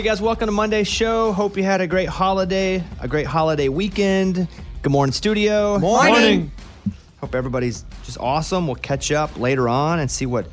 Hey guys, welcome to Monday's show. Hope you had a great holiday, a great holiday weekend. Good morning, studio. Morning. Hope everybody's just awesome. We'll catch up later on and see what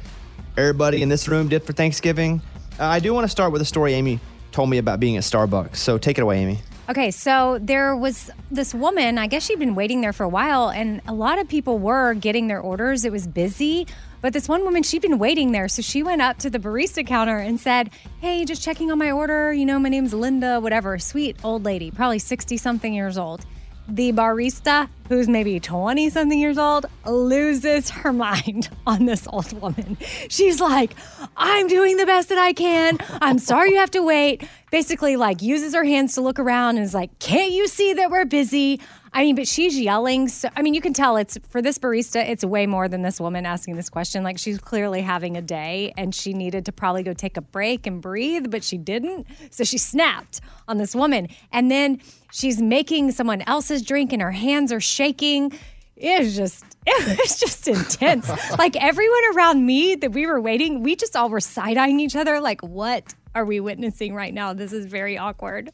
everybody in this room did for Thanksgiving. Uh, I do want to start with a story Amy told me about being at Starbucks. So take it away, Amy. Okay, so there was this woman, I guess she'd been waiting there for a while, and a lot of people were getting their orders. It was busy. But this one woman, she'd been waiting there. So she went up to the barista counter and said, Hey, just checking on my order. You know, my name's Linda, whatever. Sweet old lady, probably 60 something years old. The barista, who's maybe 20 something years old, loses her mind on this old woman. She's like, I'm doing the best that I can. I'm sorry you have to wait. Basically, like, uses her hands to look around and is like, Can't you see that we're busy? I mean, but she's yelling. So, I mean, you can tell it's for this barista, it's way more than this woman asking this question. Like, she's clearly having a day and she needed to probably go take a break and breathe, but she didn't. So she snapped on this woman. And then she's making someone else's drink and her hands are shaking. It was just, it was just intense. like, everyone around me that we were waiting, we just all were side eyeing each other, like, what? Are we witnessing right now? This is very awkward.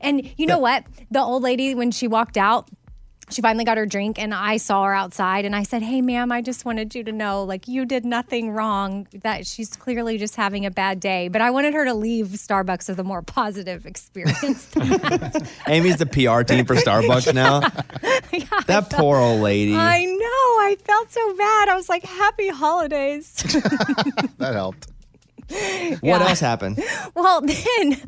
And you know what? The old lady, when she walked out, she finally got her drink and I saw her outside and I said, Hey, ma'am, I just wanted you to know, like, you did nothing wrong, that she's clearly just having a bad day. But I wanted her to leave Starbucks with a more positive experience. Amy's the PR team for Starbucks now. Yeah, That felt- poor old lady. I know. I felt so bad. I was like, Happy holidays. That helped. What yeah. else happened? well, then.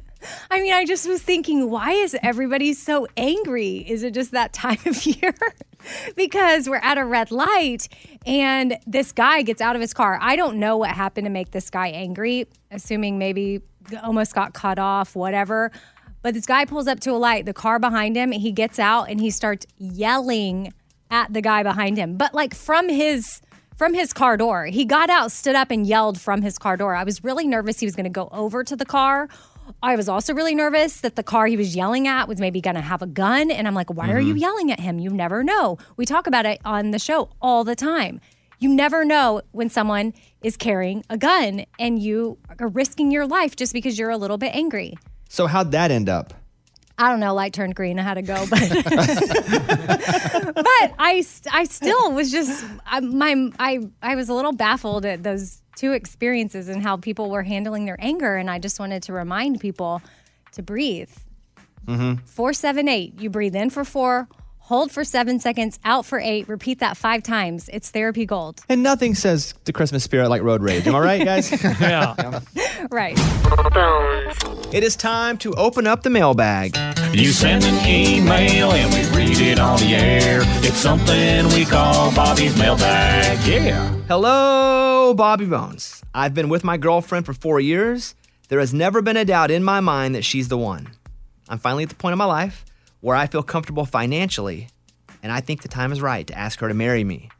I mean, I just was thinking, why is everybody so angry? Is it just that time of year? because we're at a red light and this guy gets out of his car. I don't know what happened to make this guy angry, assuming maybe almost got cut off, whatever. But this guy pulls up to a light, the car behind him, he gets out and he starts yelling at the guy behind him, but like from his from his car door. He got out, stood up, and yelled from his car door. I was really nervous he was going to go over to the car. I was also really nervous that the car he was yelling at was maybe going to have a gun. And I'm like, why are you mm-hmm. yelling at him? You never know. We talk about it on the show all the time. You never know when someone is carrying a gun and you are risking your life just because you're a little bit angry. So how'd that end up? I don't know, light turned green. I had to go, but but I I still was just I, my I I was a little baffled at those two experiences and how people were handling their anger, and I just wanted to remind people to breathe. Mm-hmm. Four seven eight. You breathe in for four, hold for seven seconds, out for eight. Repeat that five times. It's therapy gold. And nothing says the Christmas spirit like road rage. Am I right, guys? Yeah. Right. it is time to open up the mailbag. You send an email and we read it on the air. It's something we call Bobby's mailbag. Yeah. Hello, Bobby Bones. I've been with my girlfriend for four years. There has never been a doubt in my mind that she's the one. I'm finally at the point in my life where I feel comfortable financially, and I think the time is right to ask her to marry me.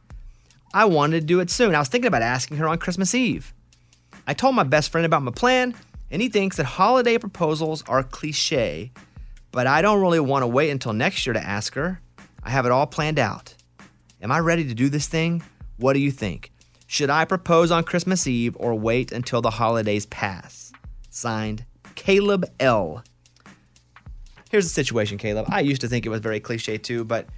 I wanted to do it soon. I was thinking about asking her on Christmas Eve. I told my best friend about my plan, and he thinks that holiday proposals are cliche, but I don't really want to wait until next year to ask her. I have it all planned out. Am I ready to do this thing? What do you think? Should I propose on Christmas Eve or wait until the holidays pass? Signed, Caleb L. Here's the situation, Caleb. I used to think it was very cliche too, but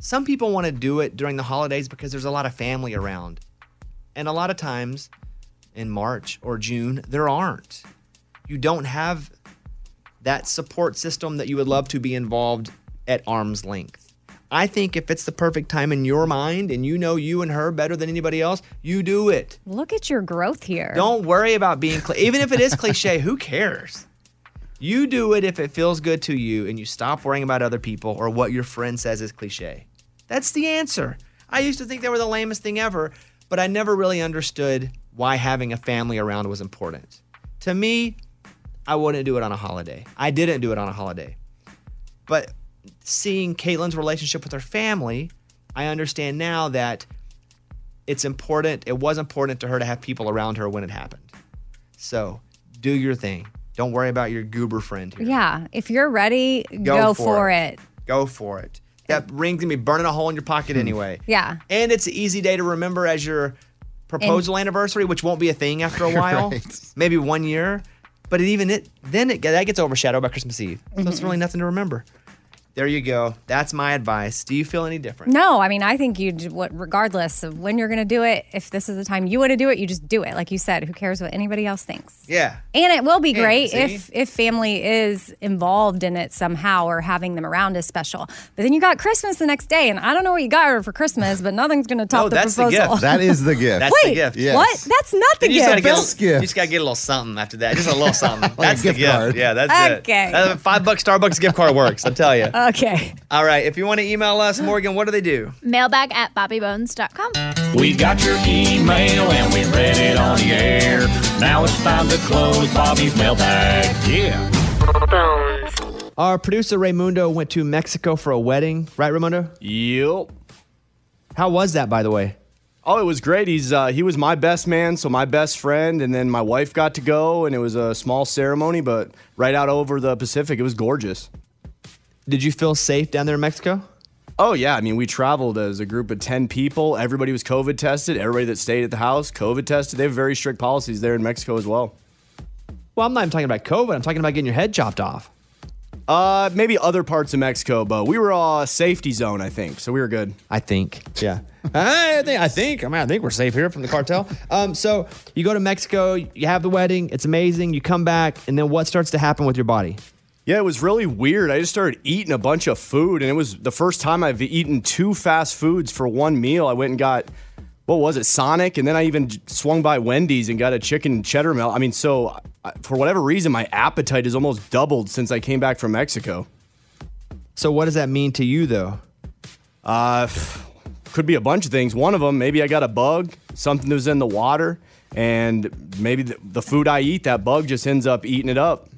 some people want to do it during the holidays because there's a lot of family around. And a lot of times in March or June, there aren't. You don't have that support system that you would love to be involved at arm's length. I think if it's the perfect time in your mind and you know you and her better than anybody else, you do it. Look at your growth here. Don't worry about being, cli even if it is cliche, who cares? You do it if it feels good to you and you stop worrying about other people or what your friend says is cliche. That's the answer. I used to think they were the lamest thing ever, but I never really understood why having a family around was important. To me, I wouldn't do it on a holiday. I didn't do it on a holiday. But seeing Caitlin's relationship with her family, I understand now that it's important. It was important to her to have people around her when it happened. So do your thing. Don't worry about your goober friend here. Yeah. If you're ready, go, for, it. Go for it. That ring's gonna be burning a hole in your pocket anyway. Yeah. And it's an easy day to remember as your proposal anniversary, which won't be a thing after a while. Right. Maybe one year. but it even it then it that gets overshadowed by Christmas Eve. So Mm-hmm. it's really nothing to remember. There you go. That's my advice. Do you feel any different? No, I mean, I think you, what, regardless of when you're going to do it, if this is the time you want to do it, you just do it. Like you said, who cares what anybody else thinks? Yeah. And it will be Yeah, great see? if if family is involved in it somehow or having them around is special. But then you got Christmas the next day, and I don't know what you got her for Christmas, but nothing's going to top No, the that's the gift. That is the gift. That's Wait, the gift. Yes. what? That's not the Then you just gotta gift. get you just gotta get a little something after that. Just a little something. a That's the gift gift. card. Yeah, that's Okay. it. That five bucks Starbucks gift card works. I'll tell you. Okay. All right. If you want to email us, Morgan, what do they do? Mailbag at bobbybones.com. We got your email and we read it on the air. Now it's time to close Bobby's mailbag. Yeah. Our producer Raymundo went to Mexico for a wedding, right, Raymundo? Yep. How was that, by the way? Oh, it was great. He's uh, he was my best man, so my best friend, and then my wife got to go, and it was a small ceremony, but right out over the Pacific, it was gorgeous. Did you feel safe down there in Mexico? Oh yeah, I mean we traveled as a group of ten people. Everybody was COVID tested. Everybody that stayed at the house COVID tested. They have very strict policies there in Mexico as well. Well, I'm not even talking about COVID. I'm talking about getting your head chopped off. Uh, maybe other parts of Mexico, but we were a safety zone, I think, so we were good. I think. Yeah. I think. I think. I mean, I think we're safe here from the cartel. Um, so you go to Mexico, you have the wedding. It's amazing. You come back, and then what starts to happen with your body? Yeah, it was really weird. I just started eating a bunch of food, and it was the first time I've eaten two fast foods for one meal. I went and got, what was it, Sonic, and then I even swung by Wendy's and got a chicken cheddar melt. I mean, so for whatever reason, my appetite has almost doubled since I came back from Mexico. So what does that mean to you, though? Uh, could be a bunch of things. One of them, maybe I got a bug, something that was in the water, and maybe the, the food I eat, that bug just ends up eating it up.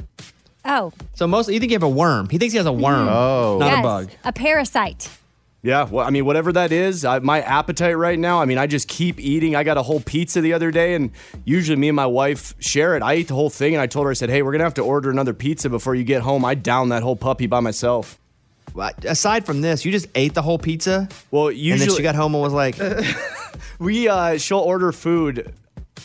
Oh, So most you think you have a worm. He thinks he has a worm. Oh. not yes. a bug. A parasite. Yeah, well, I mean, whatever that is, I, my appetite right now, I mean, I just keep eating. I got a whole pizza the other day, and usually me and my wife share it. I ate the whole thing, and I told her, I said, hey, we're going to have to order another pizza before you get home. I downed that whole puppy by myself. Well, Aside from this, you just ate the whole pizza, Well, usually and then she got home and was like, we, uh, she'll order food.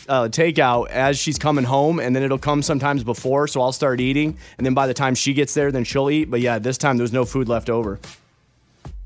Uh, takeout as she's coming home, and then it'll come sometimes before. So I'll start eating, and then by the time she gets there, then she'll eat. But yeah, this time there was no food left over.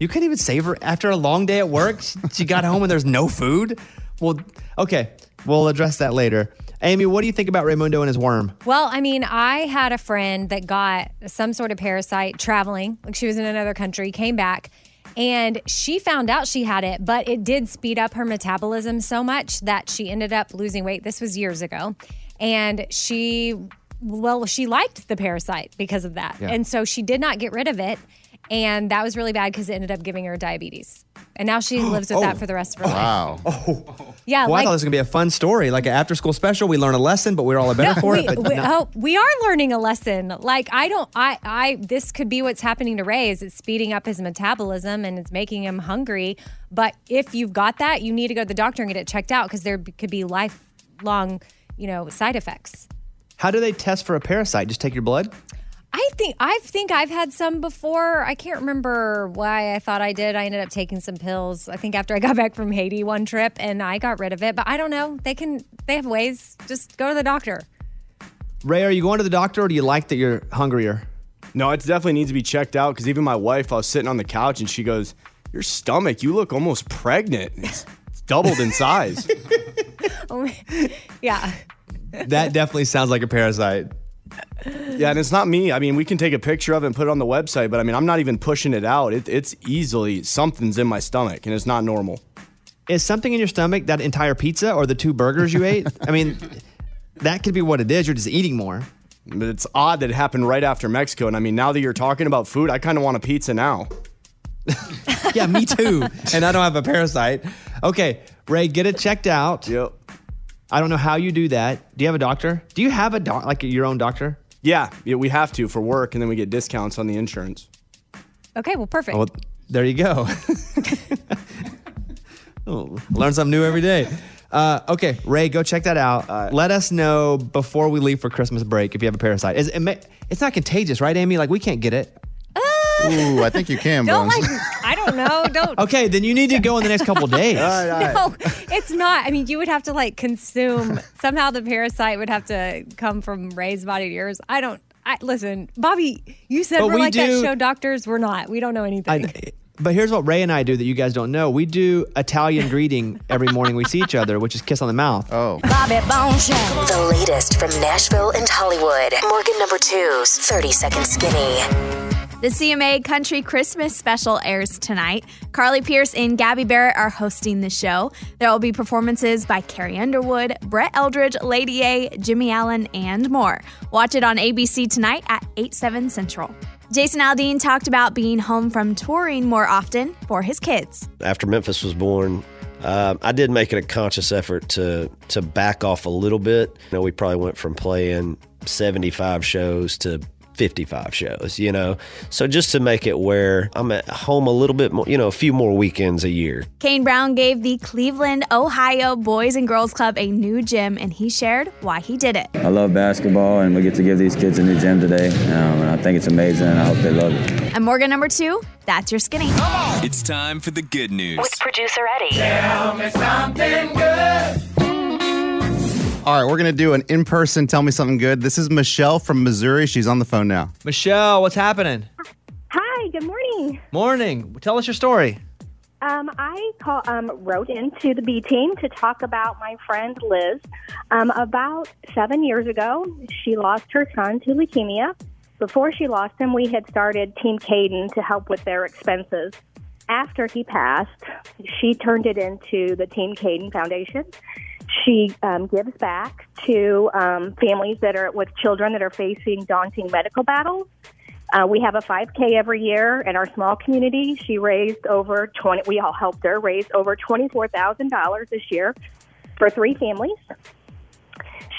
"You couldn't even save her after a long day at work. She got home and there's no food." Well, okay, we'll address that later. Amy, what do you think about Raymundo and his worm? Well, I mean, I had a friend that got some sort of parasite traveling, like she was in another country, came back, and she found out she had it, but it did speed up her metabolism so much that she ended up losing weight. This was years ago. And she, well, she liked the parasite because of that. Yeah. And so she did not get rid of it. And that was really bad because it ended up giving her diabetes. And now she oh. lives with that for the rest of her oh. life. Wow. Oh. Yeah, Well, I thought this was gonna be a fun story, like an after-school special. We learn a lesson, but we're all the better for we, it. But we- no- oh, we are learning a lesson. Like I don't, I, I. This could be what's happening to Ray. Is it's speeding up his metabolism and it's making him hungry. But if you've got that, you need to go to the doctor and get it checked out because there could be lifelong, you know, side effects. How do they test for a parasite? Just take your blood? I think I think I've had some before. I can't remember why I thought I did. I ended up taking some pills. I think after I got back from Haiti one trip and I got rid of it. But I don't know. They can. They have ways. Just go to the doctor. Ray, are you going to the doctor or do you like that you're hungrier? No, it definitely needs to be checked out because even my wife, I was sitting on the couch and she goes, Your stomach, you look almost pregnant. It's, it's doubled in size. Oh, yeah. that definitely sounds like a parasite. Yeah, and it's not me. I mean, we can take a picture of it and put it on the website, but I mean, I'm not even pushing it out. It, it's easily something's in my stomach and it's not normal. Is something in your stomach that entire pizza or the two burgers you ate? I mean, that could be what it is. You're just eating more. But it's odd that it happened right after Mexico. And I mean, now that you're talking about food, I kind of want a pizza now. Yeah, me too. and I don't have a parasite. Okay, Ray, get it checked out. Yep. I don't know how you do that. Do you have a doctor? Do you have a doc, like your own doctor? Yeah, yeah, we have to for work, and then we get discounts on the insurance. Okay. Well, perfect. Well, there you go. Oh, Learn something new every day. Uh, okay, Ray, go check that out. Let us know before we leave for Christmas break if you have a parasite. Is it, ma- it's not contagious, right, Amy? Like we can't get it. Ooh, I think you can, Don't Bones. like. I don't know. Don't. Okay, then you need to go in the next couple days. No, it's not. I mean, you would have to like consume somehow. The parasite would have to come from Ray's body to yours. I don't. I listen, Bobby. You said But we're we like do- that show doctors. We're not. We don't know anything. I, but here's what Ray and I do that you guys don't know. We do Italian greeting every morning we see each other, which is kiss on the mouth. Oh. Bobby Bones Show. The latest from Nashville and Hollywood. Morgan number two's 30 Second Skinny. The CMA Country Christmas special airs tonight. Carly Pearce and Gabby Barrett are hosting the show. There will be performances by Carrie Underwood, Brett Eldredge, Lady A, Jimmy Allen, and more. Watch it on ABC tonight at 8, 7 Central. Jason Aldean talked about being home from touring more often for his kids. after Memphis was born, uh, I did make it a conscious effort to to back off a little bit. You know, we probably went from playing 75 shows to 55 shows, you know. So just to make it where I'm at home a little bit more, you know, a few more weekends a year. Kane Brown gave the Cleveland, Ohio Boys and Girls Club a new gym, and he shared why he did it. I love basketball, and we get to give these kids a new gym today. Um, and I think it's amazing, and I hope they love it. I'm Morgan number two. That's your skinny. It's time for the good news. With producer Eddie. All right, we're going to do an in person Tell Me Something Good. This is Michelle from Missouri. She's on the phone now. Michelle, what's happening? Hi, good morning. Morning. Tell us your story. Um, I call, um, wrote into the B team to talk about my friend Liz. Um, about seven years ago, she lost her son to leukemia. Before she lost him, we had started Team Caden to help with their expenses. After he passed, she turned it into the Team Caden Foundation. She um, gives back to um, families that are with children that are facing daunting medical battles. Uh, we have a 5K every year in our small community. She raised over 20, we all helped her raise over $24,000 this year for three families.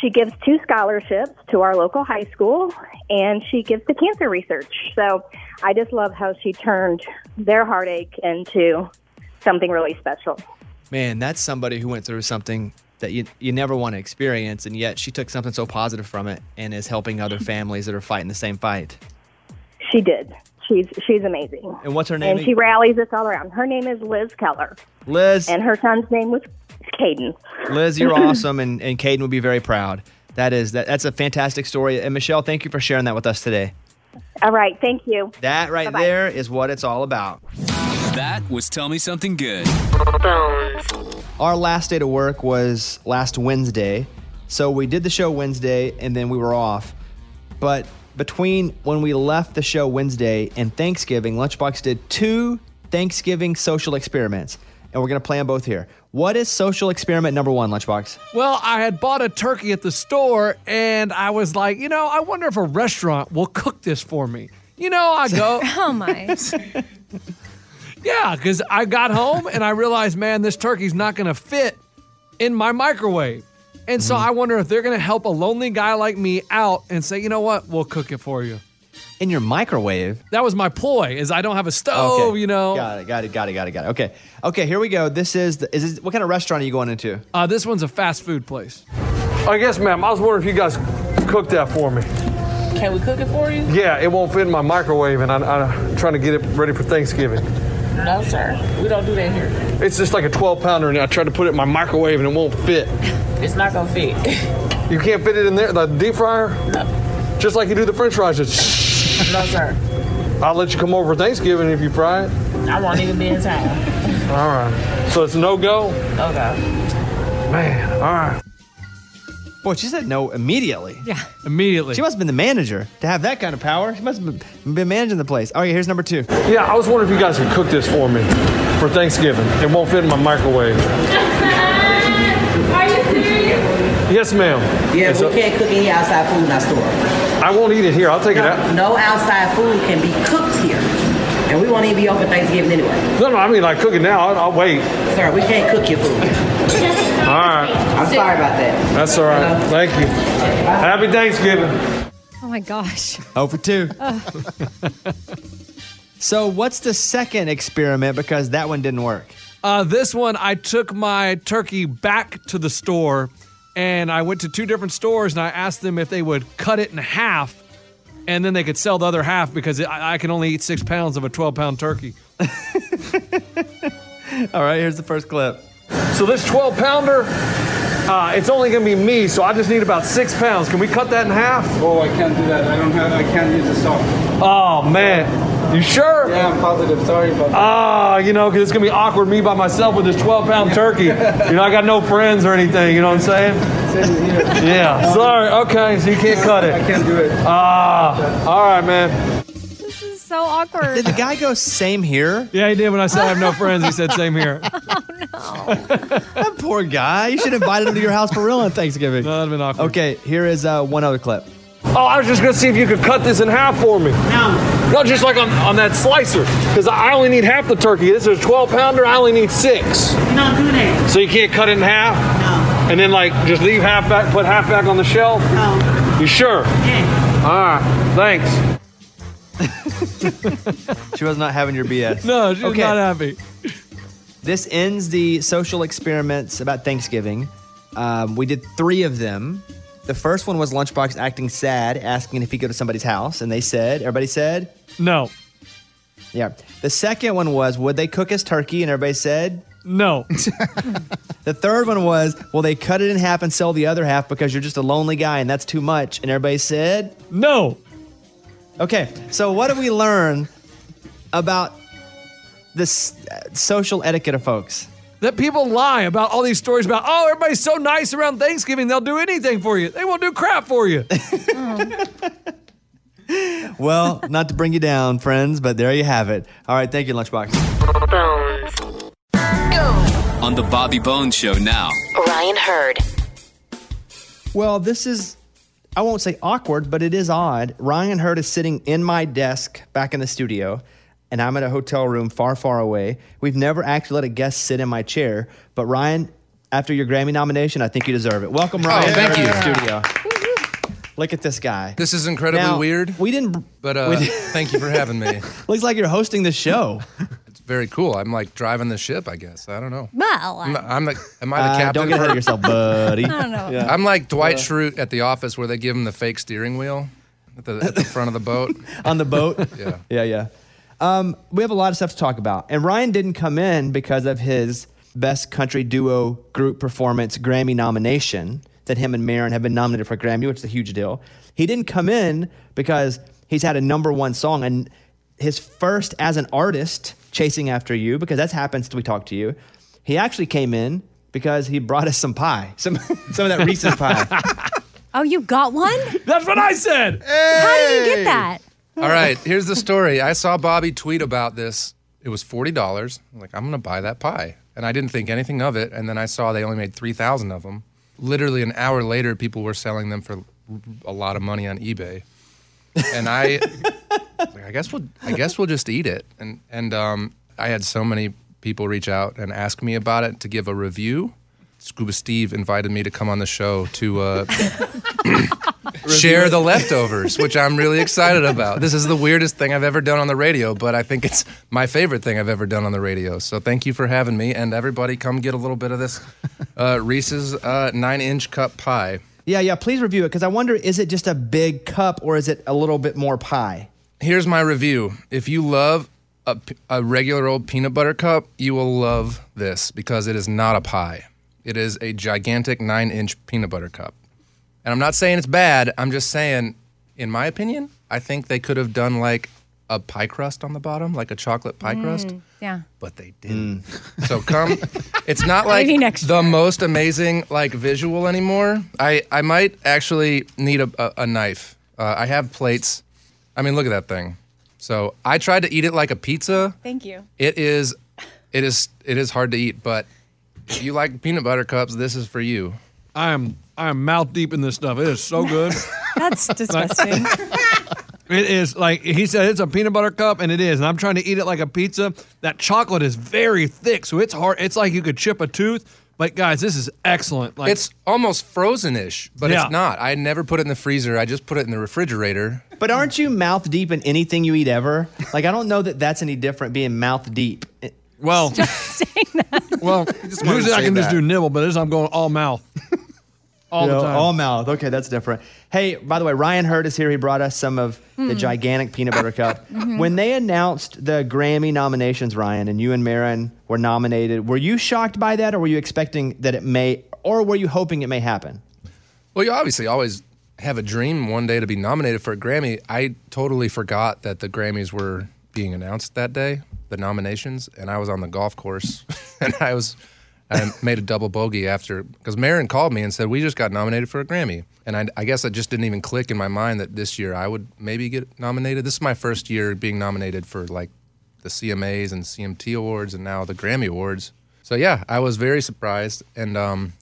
She gives two scholarships to our local high school, and she gives to cancer research. So I just love how she turned their heartache into something really special. Man, that's somebody who went through something that you, you never want to experience, and yet she took something so positive from it and is helping other families that are fighting the same fight. She did. She's she's amazing. And what's her name? And she rallies us all around. Her name is Liz Keller, Liz, and her son's name was Caden. Liz, you're awesome, and, and Caden would be very proud. That is that, that's a fantastic story. And Michelle, thank you for sharing that with us today. All right, thank you. That right Bye-bye. there is what it's all about. That was Tell Me Something Good. Our last day to work was last Wednesday. So we did the show Wednesday and then we were off. But between when we left the show Wednesday and Thanksgiving, Lunchbox did two Thanksgiving social experiments. And we're going to play them both here. What is social experiment number one, Lunchbox? Well, I had bought a turkey at the store and I was like, you know, I wonder if a restaurant will cook this for me. You know, I go, oh my. yeah, because I got home and I realized, man, this turkey's not going to fit in my microwave. And so I wonder if they're going to help a lonely guy like me out and say, you know what, we'll cook it for you. In your microwave? That was my ploy, is I don't have a stove, you know. Got it, got it, got it, got it, got it. Okay. Okay, here we go. This is, the, is this, what kind of restaurant are you going into? Uh, this one's a fast food place. I guess, ma'am, I was wondering if you guys cook that for me. Can we cook it for you? Yeah, it won't fit in my microwave, and I, I'm trying to get it ready for Thanksgiving. No, sir. We don't do that here. It's just like a 12 pounder, and I tried to put it in my microwave, and it won't fit. It's not gonna fit. You can't fit it in there, the deep fryer? No. Just like you do the french fries. Just No, sir. I'll let you come over for Thanksgiving if you fry it. I won't even be in town. All right. So it's no go? No go. Man, all right. Boy, she said no immediately. Yeah. Immediately. She must have been the manager to have that kind of power. She must have been managing the place. All right, here's number two. Yeah, I was wondering if you guys could cook this for me for Thanksgiving. It won't fit in my microwave. Are you serious? Yes, ma'am. Yeah, It's we a- can't cook any outside food in our store. I won't eat it here. I'll take it out. No outside food can be cooked here. And we won't even be open Thanksgiving anyway. No, no, I mean like cook it now. I'll, I'll wait. Sir, we can't cook your food. All right. I'm sorry about that. That's all right. Thank you. Happy Thanksgiving. Oh my gosh. Oh for two. Ugh. So what's the second experiment? Because that one didn't work. Uh, this one, I took my turkey back to the store and I went to two different stores and I asked them if they would cut it in half and then they could sell the other half because I, I can only eat six pounds of a 12 pound turkey. All right, here's the first clip. So this 12 pounder, uh, it's only going to be me, so I just need about six pounds. Can we cut that in half? Oh, I can't do that. I don't have. I can't use the saw. Oh man, you sure? Yeah, I'm positive. Sorry about that. Ah, you know, because it's gonna be awkward me by myself with this 12 pound turkey. You know, I got no friends or anything. You know what I'm saying? Same here. Yeah. Sorry. Okay, so you can't cut it. I can't do it. Ah. All right, man. This is so awkward. Did the guy go same here? Yeah, he did. When I said I have no friends, he said same here. Oh, no. That poor guy. You should have invited him to your house for real on Thanksgiving. No, that'd been awkward. Okay, here is uh, one other clip. Oh, I was just gonna see if you could cut this in half for me. No. No, just like on, on that slicer, because I only need half the turkey. This is a 12 pounder. I only need six. You don't do that. So you can't cut it in half, No. and then like just leave half back, put half back on the shelf. No. You sure? Yeah. All right. Thanks. She was not having your BS. No, she's Okay. not happy. This ends the social experiments about Thanksgiving. Um, we did three of them. The first one was Lunchbox acting sad, asking if he go to somebody's house, and they said, everybody said, No. yeah. The second one was, would they cook his turkey, and everybody said, No. The third one was, will they cut it in half and sell the other half because you're just a lonely guy and that's too much? And everybody said, no. Okay, so what do we learn about this uh, social etiquette of folks? That people lie about all these stories about, oh, everybody's so nice around Thanksgiving, they'll do anything for you. They won't do crap for you. Well, not to bring you down, friends, but there you have it. All right, thank you, Lunchbox. On the Bobby Bones Show now. Ryan Hurd. Well, this is, I won't say awkward, but it is odd. Ryan Hurd is sitting in my desk back in the studio, and I'm at a hotel room far, far away. We've never actually let a guest sit in my chair, but Ryan, after your Grammy nomination, I think you deserve it. Welcome, oh, Ryan. Oh, thank Hurd to you. the studio. Look at this guy. This is incredibly Now, weird. We didn't, But uh, we- thank you for having me. looks like you're hosting the show. It's very cool. I'm like driving the ship, I guess. I don't know. Well, I'm, I'm the, am I the Uh, captain? don't get ahead of yourself, buddy. I don't know. Yeah. I'm like Dwight Schrute at the office where they give him the fake steering wheel at the, at the front of the boat. on the boat. Yeah. yeah, yeah. Um, we have a lot of stuff to talk about, and Ryan didn't come in because of his best country duo group performance Grammy nomination that him and Maren have been nominated for a Grammy, which is a huge deal. He didn't come in because he's had a number one song and his first as an artist chasing after you because that's happened since we talked to you. He actually came in because he brought us some pie, some some of that Reese's pie. Oh, you got one? That's what I said. How did you get that? All right, here's the story. I saw Bobby tweet about this. It was forty dollars. Like I'm gonna buy that pie, and I didn't think anything of it. And then I saw they only made three thousand of them. Literally an hour later, people were selling them for a lot of money on eBay, and I, was like, I guess we'll, I guess we'll just eat it. And and um, I had so many people reach out and ask me about it to give a review. Scuba Steve invited me to come on the show to uh, share the leftovers, which I'm really excited about. This is the weirdest thing I've ever done on the radio, but I think it's my favorite thing I've ever done on the radio. So thank you for having me, and everybody, come get a little bit of this uh, Reese's uh, nine-inch cup pie. yeah, yeah. Please review it because I wonder is it just a big cup or is it a little bit more pie? Here's my review. If you love a regular old peanut butter cup, you will love this because it is not a pie. It is a gigantic nine-inch peanut butter cup. And I'm not saying it's bad. I'm just saying, in my opinion, I think they could have done like a pie crust on the bottom, like a chocolate pie crust, Mm, yeah. but they didn't. So come, it's not like Maybe next the most amazing like visual anymore. I I might actually need a a, a knife. Uh, I have plates. I mean, look at that thing. So I tried to eat it like a pizza. Thank you. It is, it is, it is hard to eat. But if you like peanut butter cups, this is for you. I am I am mouth deep in this stuff. It is so good. That's disgusting. It is like he said, it's a peanut butter cup, and it is. And I'm trying to eat it like a pizza. That chocolate is very thick, so it's hard. It's like you could chip a tooth. But guys, this is excellent. Like it's almost frozen-ish, but Yeah. it's not. I never put it in the freezer. I just put it in the refrigerator. But aren't you mouth deep in anything you eat ever? Like I don't know that that's any different being mouth deep. Well, well. Usually I say can just do nibble, but this I'm going all mouth. All the time. All mouth. Okay, that's different. Hey, by the way, Ryan Hurd is here. He brought us some of the Hmm. gigantic peanut butter cup. Mhm. When they announced the Grammy nominations, Ryan, and you and Maren were nominated, were you shocked by that or were you expecting that it may, or were you hoping it may happen? Well, you obviously always have a dream one day to be nominated for a Grammy. I totally forgot that the Grammys were being announced that day, the nominations, and I was on the golf course and I was I made a double bogey after because Maren called me and said we just got nominated for a Grammy, and I, I guess I just didn't even click in my mind that this year I would maybe get nominated. This is my first year being nominated for like the CMAs and CMT awards and now the Grammy awards. So yeah, I was very surprised and um,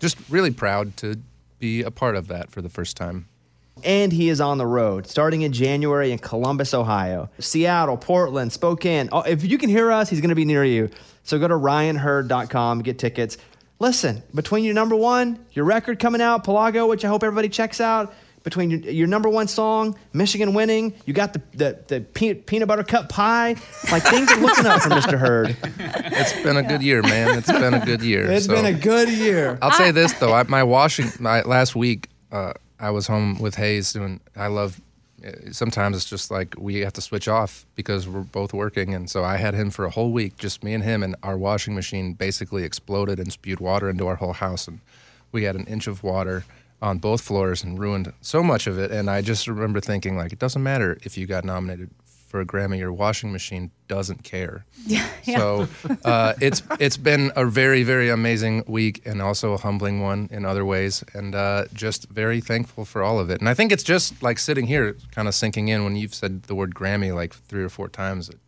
just really proud to be a part of that for the first time. And he is on the road starting in January in Columbus, Ohio, Seattle, Portland, Spokane. Oh, if you can hear us, he's going to be near you. So go to ryanhurd.com, get tickets. Listen, between your number one, your record coming out, Pelago, which I hope everybody checks out, between your, your number one song, Michigan winning, you got the, the, the peanut, peanut butter cup pie. Like things are looking up for Mr. Hurd. It's been a good year, man. It's been a good year. It's So- been a good year. I'll say this though, I, my washing my last week, uh, I was home with Hayes doing. I love. Sometimes it's just like we have to switch off because we're both working, and so I had him for a whole week, just me and him, and our washing machine basically exploded and spewed water into our whole house, and we had an inch of water on both floors and ruined so much of it. And I just remember thinking, like, it doesn't matter if you got nominated for a Grammy, your washing machine doesn't care. Yeah. So uh, it's it's been a very very amazing week and also a humbling one in other ways, and uh, just very thankful for all of it. And I think it's just like sitting here, kind of sinking in when you've said the word Grammy like three or four times. It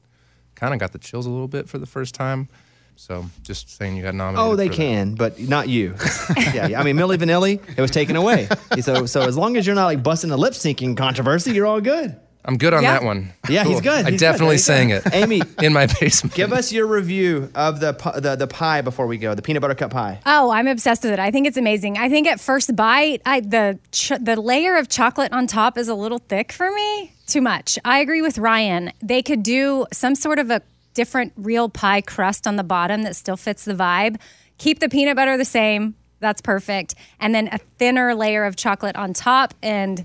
kind of got the chills a little bit for the first time. So just saying you got nominated. Oh, they for that. can, but not you. yeah, yeah, I mean, Milli Vanilli, it was taken away. So, so as long as you're not like busting a lip syncing controversy, you're all good. I'm good on Yeah. that one. Yeah, he's good. I He's good. definitely There sang it. Amy, in my basement. give us your review of the the the pie before we go. The peanut butter cup pie. Oh, I'm obsessed with it. I think it's amazing. I think at first bite, I, the ch- the layer of chocolate on top is a little thick for me. Too much. I agree with Ryan. They could do some sort of a different real pie crust on the bottom that still fits the vibe. Keep the peanut butter the same. That's perfect. And then a thinner layer of chocolate on top, and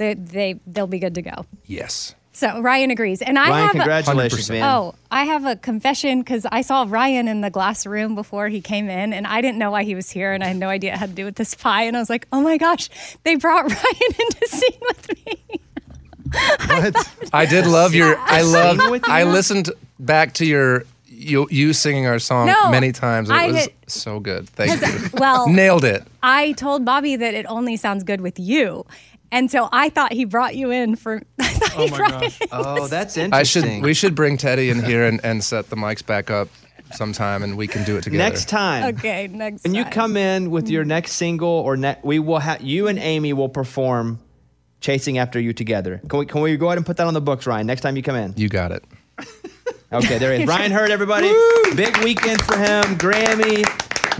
they, they they'll be good to go. Yes. So Ryan agrees, and I Ryan, have a- congratulations, man. Oh, I have a confession because I saw Ryan in the glass room before he came in, and I didn't know why he was here, and I had no idea it had to do with this pie. And I was like, oh my gosh, they brought Ryan in to sing with me. What? I did love your. I Sing loved. I listened back to your you, you singing our song No, many times. It I was had- so good. Thank you. well- nailed it. I told Bobby that it only sounds good with you, and so I thought he brought you in for. I thought he oh, brought it in. Oh, that's I should. We should bring Teddy in here and, and set the mics back up sometime, and we can do it together. Next time. Okay, next. When you come in with your next single or ne- we will have you and Amy will perform "Chasing After You" together. Can we can we go ahead and put that on the books, Ryan? Next time you come in. You got it. Okay, there he is. Ryan Hurd, everybody. Big weekend for him. Grammy,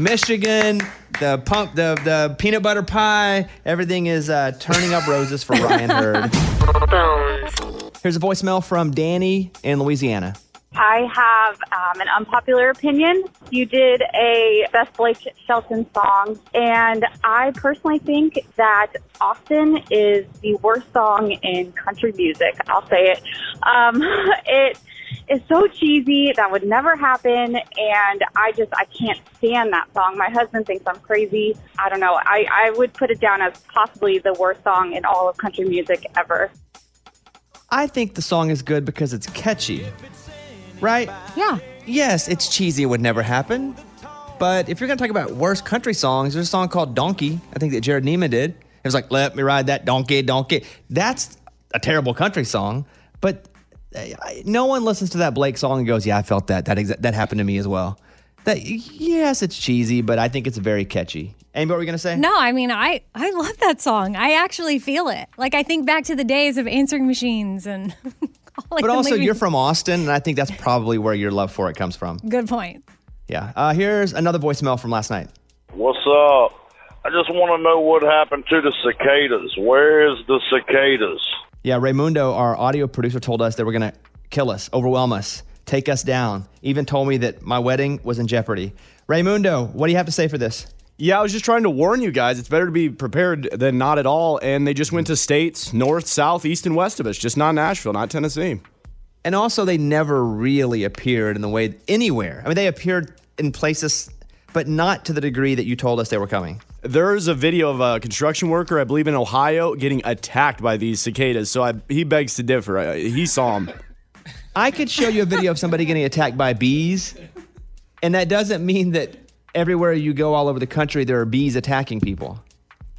Michigan, the pump, the the peanut butter pie. Everything is uh, turning up roses for Ryan Hurd. Here's a voicemail from Danny in Louisiana. I have um, an unpopular opinion. You did a Best Blake Shelton song, and I personally think that Austin is the worst song in country music. I'll say it. Um, it is so cheesy. That would never happen, and I just I can't stand that song. My husband thinks I'm crazy. I don't know. I, I would put it down as possibly the worst song in all of country music ever. I think the song is good because it's catchy, right? Yeah. Yes, it's cheesy. It would never happen. But if you're going to talk about worst country songs, there's a song called Donkey, I think that Jerrod Niemann did. It was like, let me ride that donkey, donkey. That's a terrible country song. But I- no one listens to that Blake song and goes, yeah, I felt that. That, exa- that happened to me as well. That Yes, it's cheesy, but I think it's very catchy. Amy, what were we going to say? No, I mean, I I love that song. I actually feel it. Like I think back to the days of answering machines and. like but also, movies. you're from Austin, and I think that's probably where your love for it comes from. Good point. Yeah. Uh, here's another voicemail from last night. What's up? I just want to know what happened to the cicadas. Where is the cicadas? Yeah, Raymundo, our audio producer, told us they were going to kill us, overwhelm us, take us down. Even told me that my wedding was in jeopardy. Raymundo, what do you have to say for this? Yeah, I was just trying to warn you guys. It's better to be prepared than not at all. And they just went to states north, south, east, and west of us, just not Nashville, not Tennessee. And also, they never really appeared in the way anywhere. I mean, they appeared in places, but not to the degree that you told us they were coming. There's a video of a construction worker, I believe in Ohio, getting attacked by these cicadas. So I, he begs to differ. I- He saw them. I could show you a video of somebody getting attacked by bees, and that doesn't mean that everywhere you go all over the country there are bees attacking people.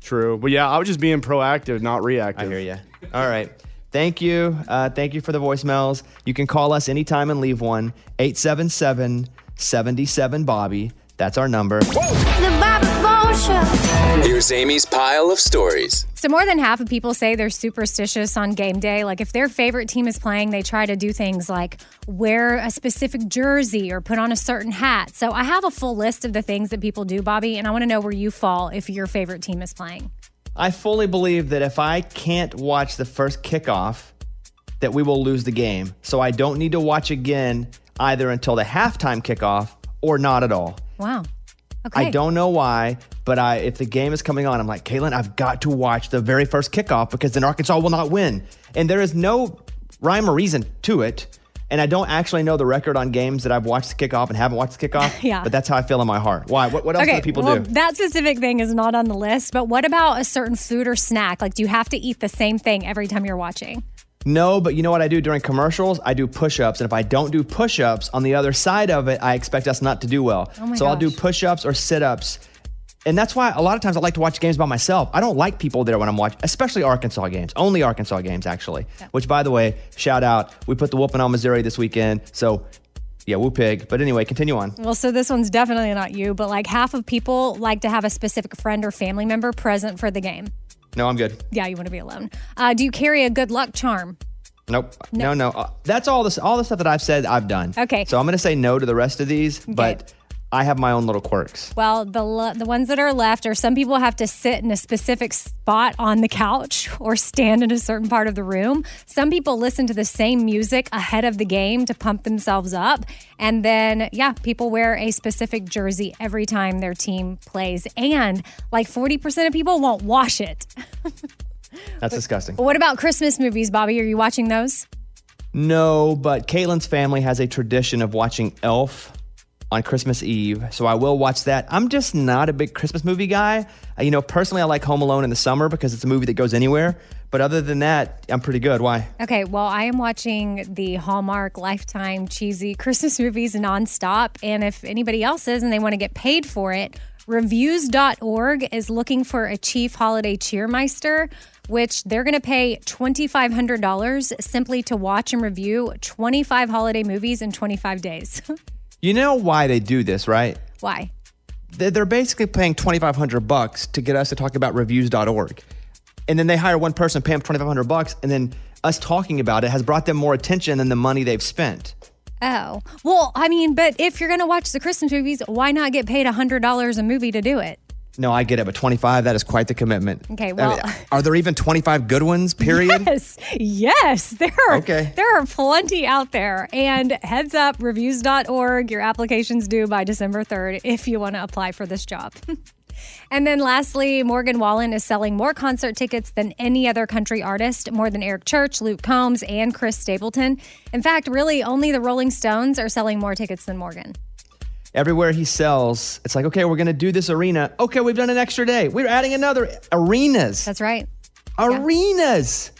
True. But yeah, I was just being proactive, not reactive. I hear you. All right. Thank you. Uh, thank you for the voicemails. You can call us anytime and leave one. 877 77 Bobby. That's our number. The Bobby Bones Show. Here's Amy's pile of stories. So more than half of people say they're superstitious on game day. Like if their favorite team is playing, they try to do things like wear a specific jersey or put on a certain hat. So I have a full list of the things that people do, Bobby, and I want to know where you fall if your favorite team is playing. I fully believe that if I can't watch the first kickoff, that we will lose the game. So I don't need to watch again either until the halftime kickoff or not at all. Wow. Okay. I don't know why, but I if the game is coming on, I'm like, Caitlin, I've got to watch the very first kickoff because then Arkansas will not win. And there is no rhyme or reason to it. And I don't actually know the record on games that I've watched the kickoff and haven't watched the kickoff. Yeah. But that's how I feel in my heart. Why? What, what else do people well, do? That specific thing is not on the list, but what about a certain food or snack? Like, do you have to eat the same thing every time you're watching? No, but you know what I do during commercials? I do push ups. And if I don't do push ups on the other side of it, I expect us not to do well. Oh my so I'll do push ups or sit ups. And that's why a lot of times I like to watch games by myself. I don't like people there when I'm watching, especially Arkansas games. Only Arkansas games, actually. Which, by the way, shout out. We put the whooping on Missouri this weekend. So, yeah, whoop pig. But anyway, continue on. Well, so this one's definitely not you, but like half of people like to have a specific friend or family member present for the game. No, I'm good. Yeah, you want to be alone. Uh, do you carry a good luck charm? Nope. No, no. Uh, that's all this all the stuff that I've said I've done. Okay. So I'm going to say no to the rest of these, but I have my own little quirks. Well, the the ones that are left are some people have to sit in a specific spot on the couch or stand in a certain part of the room. Some people listen to the same music ahead of the game to pump themselves up. And then, yeah, people wear a specific jersey every time their team plays. And like 40% of people won't wash it. That's disgusting. What about Christmas movies, Bobby? Are you watching those? No, but Caitlin's family has a tradition of watching Elf on Christmas Eve, so I will watch that. I'm just not a big Christmas movie guy. Uh, You know, personally, I like Home Alone in the summer because it's a movie that goes anywhere. But other than that, I'm pretty good. Why? Okay, well, I am watching the Hallmark Lifetime cheesy Christmas movies nonstop. And if anybody else is and they want to get paid for it, reviews.org is looking for a chief holiday cheermeister, which they're going to pay $2,500 simply to watch and review 25 holiday movies in 25 days. You know why they do this, right? Why? They're basically paying 2500 bucks to get us to talk about reviews.org. And then they hire one person, pay them 2500 bucks, and then us talking about it has brought them more attention than the money they've spent. Oh, well, I mean, but if you're going to watch the Christmas movies, why not get paid $100 a movie to do it? No, I get it, but 25, that is quite the commitment. Okay, I well- mean, are there even 25 good ones, period? Yes, yes, there are. Okay. There are plenty out there. And heads up, reviews.org, your application's due by December 3rd if you want to apply for this job. and then lastly, Morgan Wallen is selling more concert tickets than any other country artist, more than Eric Church, Luke Combs, and Chris Stapleton. In fact, really, only the Rolling Stones are selling more tickets than Morgan. Everywhere he sells, it's like, okay, we're going to do this arena. Okay, we've done an extra day. We're adding another arenas. That's right. Arenas.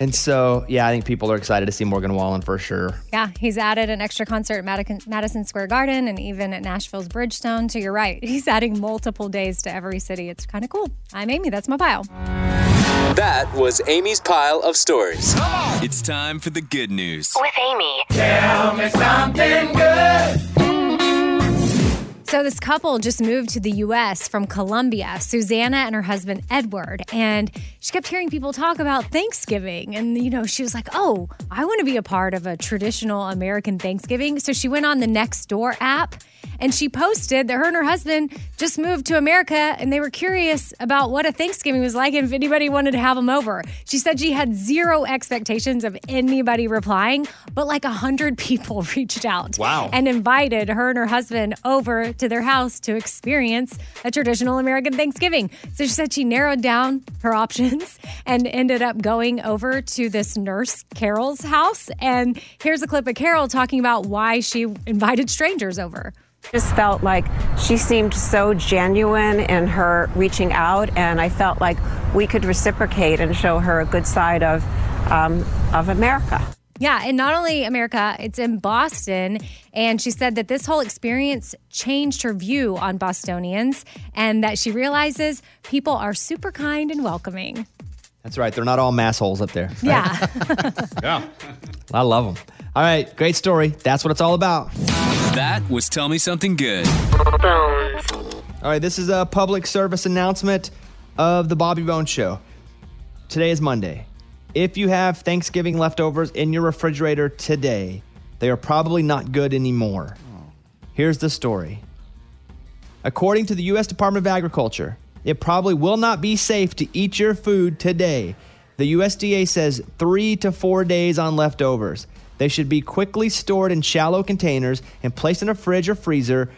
And so, yeah, I think people are excited to see Morgan Wallen for sure. Yeah, he's added an extra concert at Madison, Madison Square Garden and even at Nashville's Bridgestone. So you're right. He's adding multiple days to every city. It's kind of cool. I'm Amy. That's my pile. That was Amy's pile of stories. It's time for the good news. With Amy. Tell me something good. So this couple just moved to the U.S. from Colombia, Susanna and her husband Edward, and she kept hearing people talk about Thanksgiving, and you know she was like, "Oh, I want to be a part of a traditional American Thanksgiving." So she went on the Nextdoor app, and she posted that her and her husband just moved to America, and they were curious about what a Thanksgiving was like, and if anybody wanted to have them over. She said she had zero expectations of anybody replying, but like a hundred people reached out Wow. and invited her and her husband over to their house to experience a traditional American Thanksgiving. So she said she narrowed down her options and ended up going over to this nurse, Carol's house. And here's a clip of Carol talking about why she invited strangers over. Just felt like she seemed so genuine in her reaching out, and I felt like we could reciprocate and show her a good side of um, of America. Yeah, and not only America, it's in Boston. And she said that this whole experience changed her view on Bostonians and that she realizes people are super kind and welcoming. That's right. They're not all massholes up there. Yeah. Yeah. I love them. All right. Great story. That's what it's all about. That was Tell Me Something Good. All right, this is a public service announcement of the Bobby Bones Show. Today is Monday. If you have Thanksgiving leftovers in your refrigerator today, they are probably not good anymore. Here's the story. According to the U.S. Department of Agriculture, it probably will not be safe to eat your food today. The USDA says three to four days on leftovers. They should be quickly stored in shallow containers and placed in a fridge or freezer.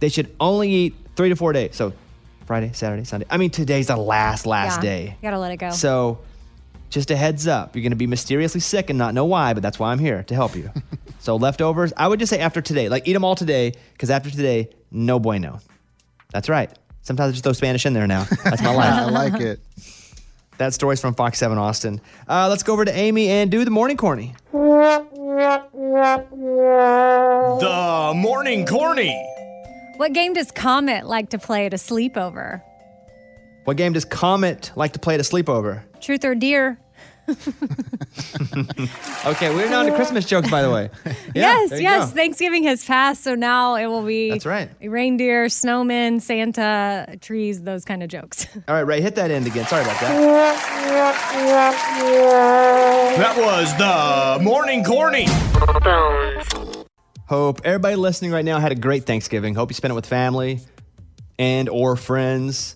They should only eat three to four days. So Friday, Saturday, Sunday. I mean, today's the last, last Yeah, day. You gotta let it go. So, just a heads up, you're going to be mysteriously sick and not know why, but that's why I'm here to help you. so, leftovers, I would just say after today, like eat them all today, because after today, no bueno. That's right. Sometimes I just throw Spanish in there now. That's my life. I like it. That story's from Fox 7 Austin. Uh, let's go over to Amy and do the morning corny. The morning corny. What game does Comet like to play at a sleepover? What game does Comet like to play at a sleepover? Truth or deer? Okay, we're now to Christmas jokes, by the way. yes, yes. go. Thanksgiving has passed, so now it will be That's right. reindeer, snowmen, Santa, trees, those kind of jokes. All right, Ray, hit that end again. Sorry about that. That was the morning corny. Hope everybody listening right now had a great Thanksgiving. Hope you spent it with family and or friends.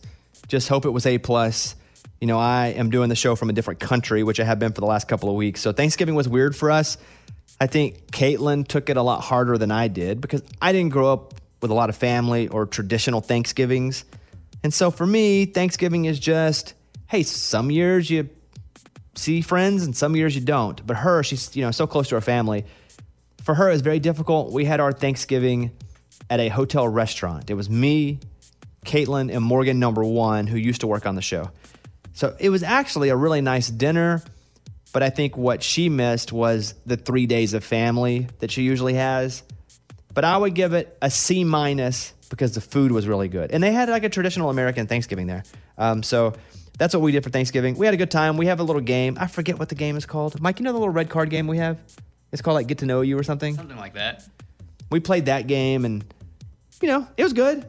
Just hope it was A plus. You know, I am doing the show from a different country, which I have been for the last couple of weeks. So Thanksgiving was weird for us. I think Caitlin took it a lot harder than I did because I didn't grow up with a lot of family or traditional Thanksgivings. And so for me, Thanksgiving is just, hey, some years you see friends and some years you don't. But her, she's, you know, so close to her family for her, it was very difficult. We had our Thanksgiving at a hotel restaurant. It was me, Caitlin, and Morgan, number one, who used to work on the show. So it was actually a really nice dinner. But I think what she missed was the three days of family that she usually has. But I would give it a C minus because the food was really good. And they had like a traditional American Thanksgiving there. Um, so that's what we did for Thanksgiving. We had a good time. We have a little game. I forget what the game is called. Mike, you know the little red card game we have? It's called like Get to Know You or something. Something like that. We played that game and, you know, it was good.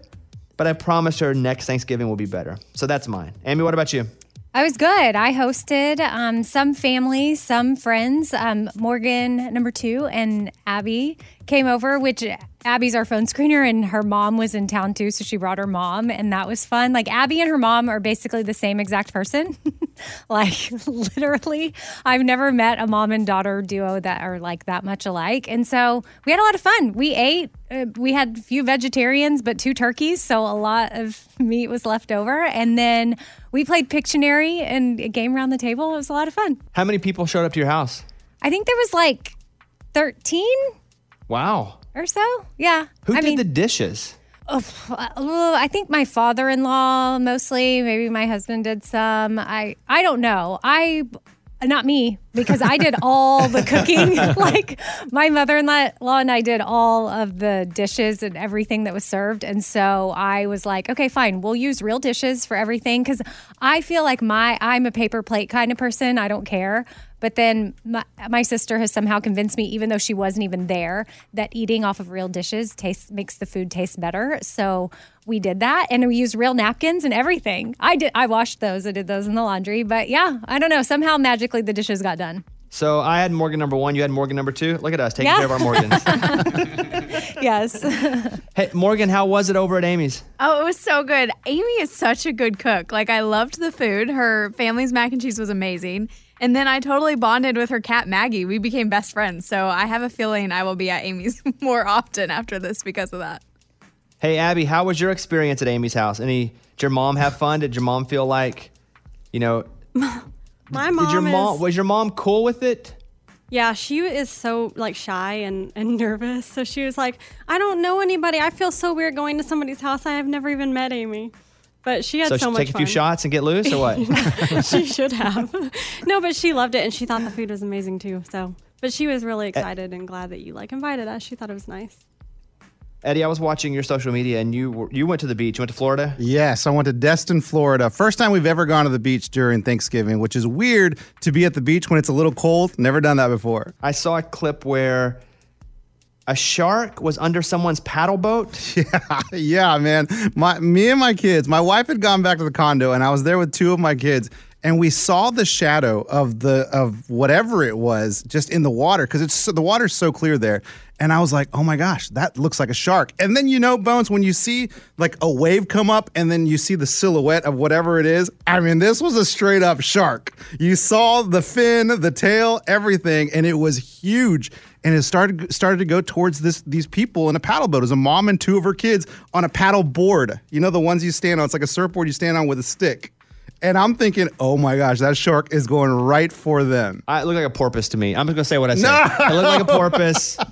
But I promise her next Thanksgiving will be better. So that's mine. Amy, what about you? I was good. I hosted um, some family, some friends. Um, Morgan, number two, and Abby came over, which Abby's our phone screener, and her mom was in town too. So she brought her mom, and that was fun. Like Abby and her mom are basically the same exact person. like literally, I've never met a mom and daughter duo that are like that much alike. And so we had a lot of fun. We ate. Uh, we had a few vegetarians, but two turkeys, so a lot of meat was left over. And then we played Pictionary and a game around the table. It was a lot of fun. How many people showed up to your house? I think there was like 13 Wow. or so. Yeah. Who I did mean, the dishes? uh, I think my father-in-law mostly. Maybe my husband did some. I I don't know. I not me because I did all the cooking. like my mother-in-law and I did all of the dishes and everything that was served. And so I was like, okay, fine, we'll use real dishes for everything because I feel like my I'm a paper plate kind of person. I don't care. But then my, my sister has somehow convinced me, even though she wasn't even there, that eating off of real dishes tastes makes the food taste better. So we did that, and we used real napkins and everything. I did. I washed those. I did those in the laundry. But yeah, I don't know. Somehow magically the dishes got done. So I had Morgan number one. You had Morgan number two. Look at us taking Yeah. care of our Morgans. yes. hey, Morgan, how was it over at Amy's? Oh, it was so good. Amy is such a good cook. Like, I loved the food. Her family's mac and cheese was amazing. And then I totally bonded with her cat, Maggie. We became best friends. So I have a feeling I will be at Amy's more often after this because of that. Hey, Abby, how was your experience at Amy's house? Any? Did your mom have fun? Did your mom feel like, you know, My mom did your mom mom is- was your mom cool with it? Yeah, she is so like shy and, and nervous. So she was like, I don't know anybody. I feel so weird going to somebody's house. I have never even met Amy. But she had so so, she much take a few shots and get loose, or what? she should have. no, but she loved it and she thought the food was amazing too. So, but she was really excited and glad that you like invited us. She thought it was nice. Eddie, I was watching your social media, and you were, you went to the beach. You went to Florida. Yes, I went to Destin, Florida. First time we've ever gone to the beach during Thanksgiving, which is weird to be at the beach when it's a little cold. Never done that before. I saw a clip where a shark was under someone's paddle boat. Yeah, yeah, man. My me and my kids. My wife had gone back to the condo, and I was there with two of my kids, and we saw the shadow of the of whatever it was just in the water because it's the water's so clear there. And I was like, oh my gosh, that looks like a shark. And then you know, Bones, when you see like a wave come up and then you see the silhouette of whatever it is, I mean, this was a straight up shark. You saw the fin, the tail, everything, and it was huge and it started started to go towards this these people in a paddle boat. It was a mom and two of her kids on a paddle board. You know the ones you stand on. It's like a surfboard you stand on with a stick. And I'm thinking, oh my gosh, that shark is going right for them. I look like a porpoise to me. I'm just gonna say what I said. No! It looked like a porpoise.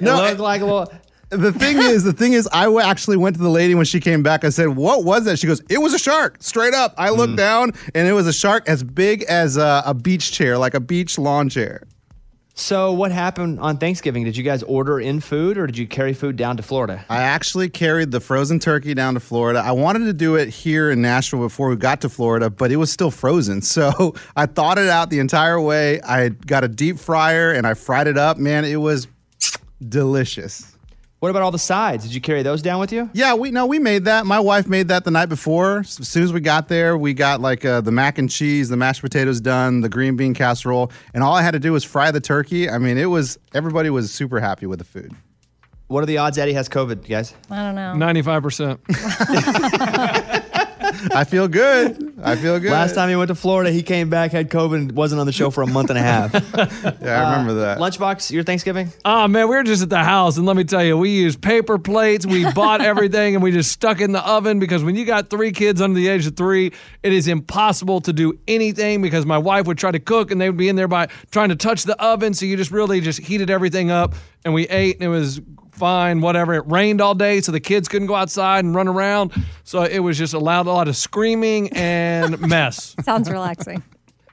No, looked like a little. The thing is, the thing is, I actually went to the lady when she came back. I said, "What was that?" She goes, "It was a shark." Straight up, I looked mm. down, and it was a shark as big as a, a beach chair, like a beach lawn chair. So what happened on Thanksgiving? Did you guys order in food, or did you carry food down to Florida? I actually carried the frozen turkey down to Florida. I wanted to do it here in Nashville before we got to Florida, but it was still frozen. So I thawed it out the entire way. I got a deep fryer and I fried it up. Man, it was delicious. What about all the sides? Did you carry those down with you? Yeah, we no, we made that. My wife made that the night before. As soon as we got there, we got like uh, the mac and cheese, the mashed potatoes done, the green bean casserole, and all I had to do was fry the turkey. I mean, it was everybody was super happy with the food. What are the odds Eddie has COVID, guys? I don't know. Ninety-five percent. I feel good. I feel good. Last time he went to Florida, he came back, had COVID, and wasn't on the show for a month and a half. yeah, I remember that. Uh, lunchbox, your Thanksgiving? Oh man, we were just at the house, and let me tell you, we used paper plates. We bought everything, and we just stuck it in the oven because when you got three kids under the age of three, it is impossible to do anything because my wife would try to cook, and they would be in there by trying to touch the oven. So you just really just heated everything up, and we ate, and it was fine. Whatever. It rained all day, so the kids couldn't go outside and run around. So it was just allowed a lot of screaming and mess. Sounds relaxing.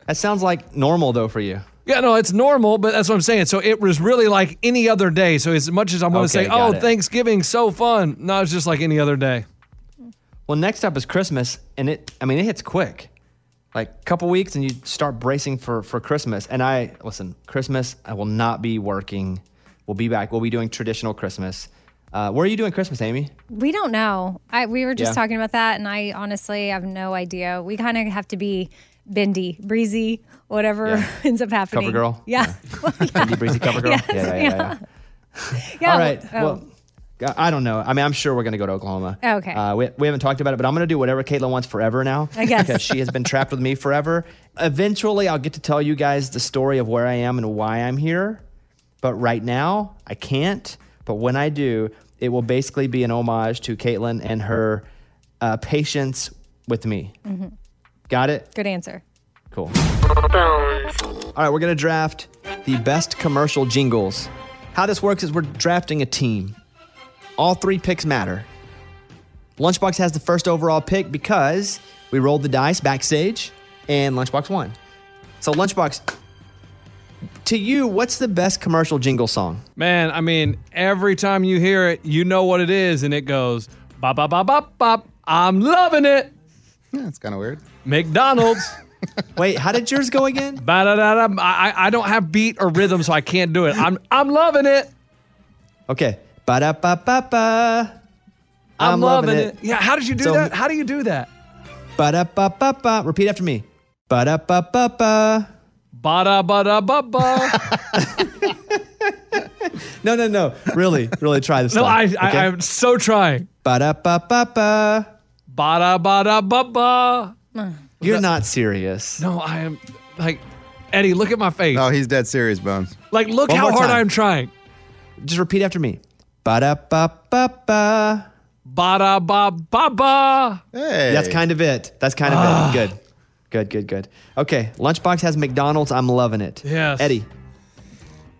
That sounds like normal though for you. Yeah, no, it's normal, but that's what I'm saying. So it was really like any other day. So as much as I'm going to Okay, say, "Oh, it. Thanksgiving's so fun," no, it's just like any other day. Well, next up is Christmas, and it I mean it hits quick. Like a couple weeks and you start bracing for for Christmas. And I listen, Christmas, I will not be working. We'll be back. We'll be doing traditional Christmas. Uh, where are you doing Christmas, Amy? We don't know. I we were just Yeah. talking about that, and I honestly have no idea. We kind of have to be bendy, breezy, whatever Yeah. ends up happening. Cover girl? Yeah. Bendy breezy cover girl. Yes, yeah, yeah, yeah. yeah. Yeah, All right. oh. Well, I I don't know. I mean, I'm sure we're going to go to Oklahoma. Okay. Uh, we, we haven't talked about it, but I'm going to do whatever Caitlin wants forever now. I guess. Because she has been trapped with me forever. Eventually, I'll get to tell you guys the story of where I am and why I'm here. But right now, I can't. But when I do, it will basically be an homage to Caitlin and her uh, patience with me. Mhm. Got it? Good answer. Cool. All right, we're going to draft the best commercial jingles. How this works is we're drafting a team. All three picks matter. Lunchbox has the first overall pick because we rolled the dice backstage and Lunchbox won. So, Lunchbox, to you, what's the best commercial jingle song? Man, I mean, every time you hear it, you know what it is, and it goes bop bop bop bop bop. I'm loving it. Yeah, it's kind of weird. McDonald's. Wait, how did yours go again? Ba-da-da-da. I, I I don't have beat or rhythm, so I can't do it. I'm I'm loving it. Okay. Ba da ba ba ba. I'm, loving, it. Yeah, how did you do So- that? How do you do that? Ba da ba ba ba. Repeat after me. Ba da ba ba ba. Ba da ba da ba ba. No, no, no. Really, really try this. No, I, time, I okay? I'm so trying. Ba da ba ba ba. Ba da ba da ba ba. You're not serious. No, I am like Eddie. Look at my face. Oh, he's dead serious, Bones. Like, look One how more hard time. I'm trying. Just repeat after me. Ba da ba ba ba. Ba da ba ba ba. Hey. That's kind of it. That's kind of Ah. it. Good. Good, good, good. Okay. Lunchbox has McDonald's. I'm loving it. Yes. Eddie.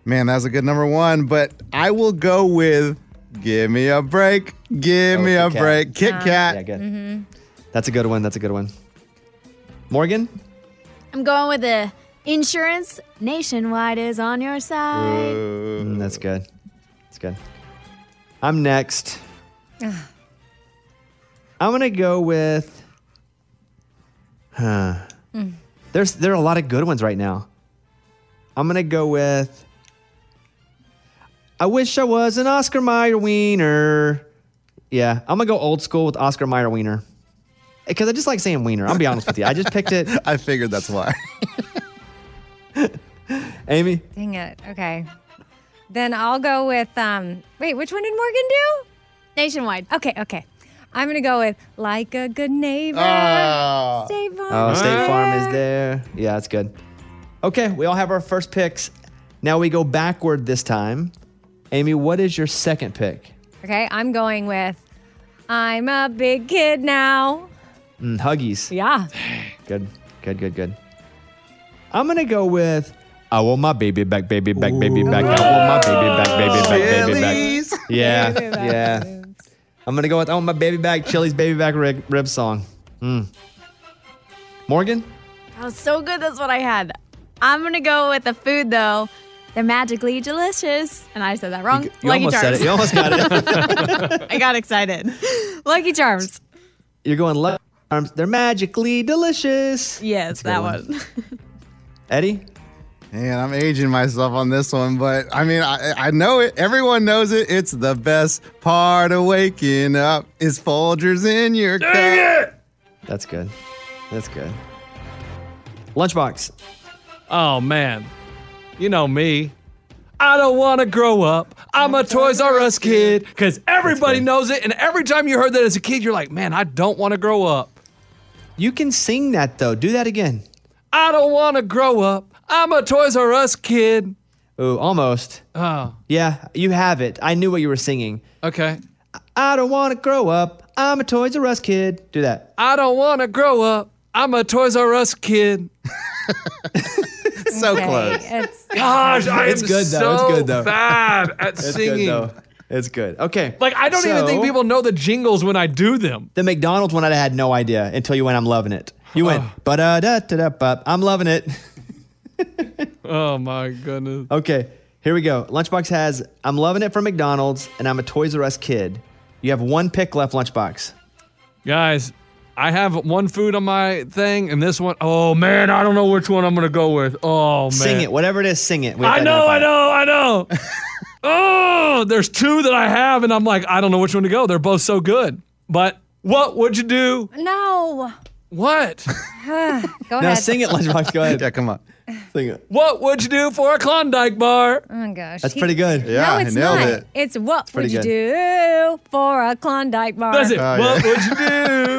Man, that was a good number one, but I will go with Give Me a Break. Give Oh, me Kit a Kat. break. Kit Kat. Yeah, good. Mm-hmm. That's a good one. That's a good one. Morgan? I'm going with the insurance nationwide is on your side. Mm, that's good. That's good. I'm next. I'm gonna go with. Huh. Mm. There's there are a lot of good ones right now. I'm gonna go with. I wish I was an Oscar Mayer wiener. Yeah, I'm gonna go old school with Oscar Mayer wiener. Because I just like saying wiener. I'll be honest with you. I just picked it. I figured that's why. Amy. Dang it. Okay. Then I'll go with um wait, which one did Morgan do? Nationwide. Okay, okay. I'm gonna go with like a good neighbor. Ah. State Farm. Oh, State Farm is there. Yeah, that's good. Okay, we all have our first picks. Now we go backward this time. Amy, what is your second pick? Okay, I'm going with I'm a big kid now. Mm, Huggies. Yeah. Good, good, good, good. I'm gonna go with I want my baby back, baby back, baby back. I want my baby back, baby back, baby back. Yeah, Baby back yeah. I'm gonna go with I want my baby back, Chili's baby back rib, rib song. Mm. Morgan? That was so good. That's what I had. I'm gonna go with the food though. They're magically delicious, and I said that wrong. You Lucky almost Charms. said it. You almost got it. I got excited. Lucky Charms. You're going Lucky Charms. They're magically delicious. Yes, that good one. Eddie? Man, I'm aging myself on this one, but I mean, I, I know it. Everyone knows it. It's the best part of waking up is Folgers in your cup. That's good. That's good. Lunchbox. Oh man, you know me. I don't want to grow up. I'm a Toys R Us kid because everybody knows it. And every time you heard that as a kid, you're like, man, I don't want to grow up. You can sing that though. Do that again. I don't want to grow up. I'm a Toys R Us kid. Ooh, almost. Oh, Yeah, you have it. I knew what you were singing. okay. I don't want to grow up. I'm a Toys R Us kid. Do that. I don't want to grow up. I'm a Toys R Us kid. so Okay, close. It's Gosh, I It's am good, though. so It's good, though. bad at It's singing. good though. It's good. Okay. Like I don't even think people know the jingles when I do them. The McDonald's one I had no idea until you went. I'm loving it. You went. Ba da da da da ba. I'm loving it. Oh my goodness. Okay, here we go. Lunchbox has I'm loving it from McDonald's, and I'm a Toys R Us kid. You have one pick left, Lunchbox. Guys, I have one food on my thing, and this one, oh man, I don't know which one I'm gonna go with. Oh man. Sing it, whatever it is, sing it. We have I know, I know, I know. oh, there's two that I have, and I'm like, I don't know which one to go. They're both so good. But what would you do? no. What? Go Now ahead. sing it, Lunchbox. Go ahead. Yeah, come on. Sing it. what would you do for a Klondike bar? Oh my gosh. That's He- pretty good. Yeah, no, I it's nailed not. it. It's what pretty would you do for a Klondike bar? That's it. Oh, what yeah. would you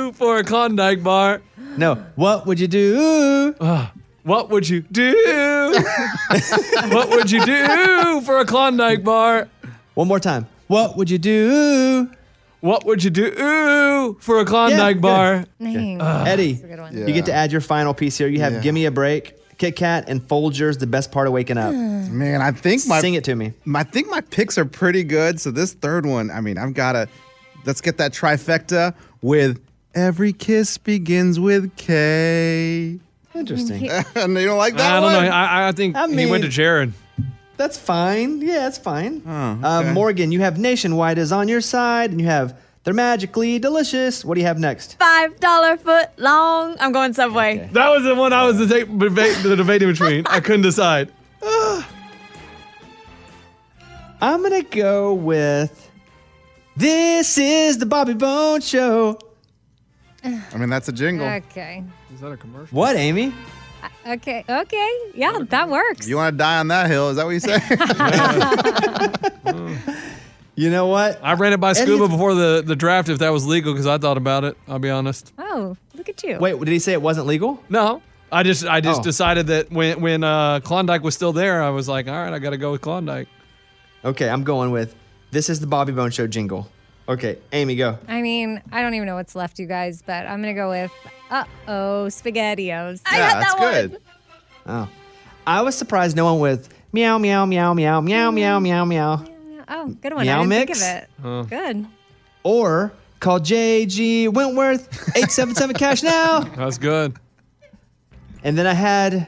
do for a Klondike bar? No, what would you do? Uh, what would you do? what would you do for a Klondike bar? One more time. What would you do? What would you do for a Klondike good. bar? Dang. Uh, Eddie, That's a good one. you get to add your final piece here. You have Yeah. Give Me a Break, Kit Kat, and Folgers, the best part of waking up. Man, I think my Sing it to me. I think my picks are pretty good. So this third one, I mean, I've got to let's get that trifecta with every kiss begins with K. Interesting. and you don't like that I don't one? know. I, I think I he went to mean- Jared. That's fine. Yeah, that's fine. Oh, uh, okay. Morgan, you have Nationwide is on your side, and you have They're Magically Delicious. What do you have next? Five dollar foot long. I'm going Subway. That was the one I was deba- deba- the debating between. I couldn't decide. I'm going to go with This is the Bobby Bone Show. I mean, that's a jingle. Okay. Is that a commercial? What, Amy? Uh, okay. Okay. Yeah, that works. You want to die on that hill? Is that what you say? You know what? I ran it by Scuba before the, the draft if that was legal because I thought about it. I'll be honest. Oh, look at you. Wait, did he say it wasn't legal? No, I just I just Oh. decided that when when uh, Klondike was still there, I was like, all right, I got to go with Klondike. Okay, I'm going with This is the Bobby Bone Show jingle. Okay, Amy, go. I mean, I don't even know what's left, you guys, but I'm gonna go with uh oh, SpaghettiOs. I Yeah, got that's that good. Oh. I was surprised no one with meow, meow, meow, meow, meow, meow, meow, meow. One. Oh, good one. Meow I didn't mix? think of it. Good. Or call JG Wentworth 877 cash now. That's good. And then I had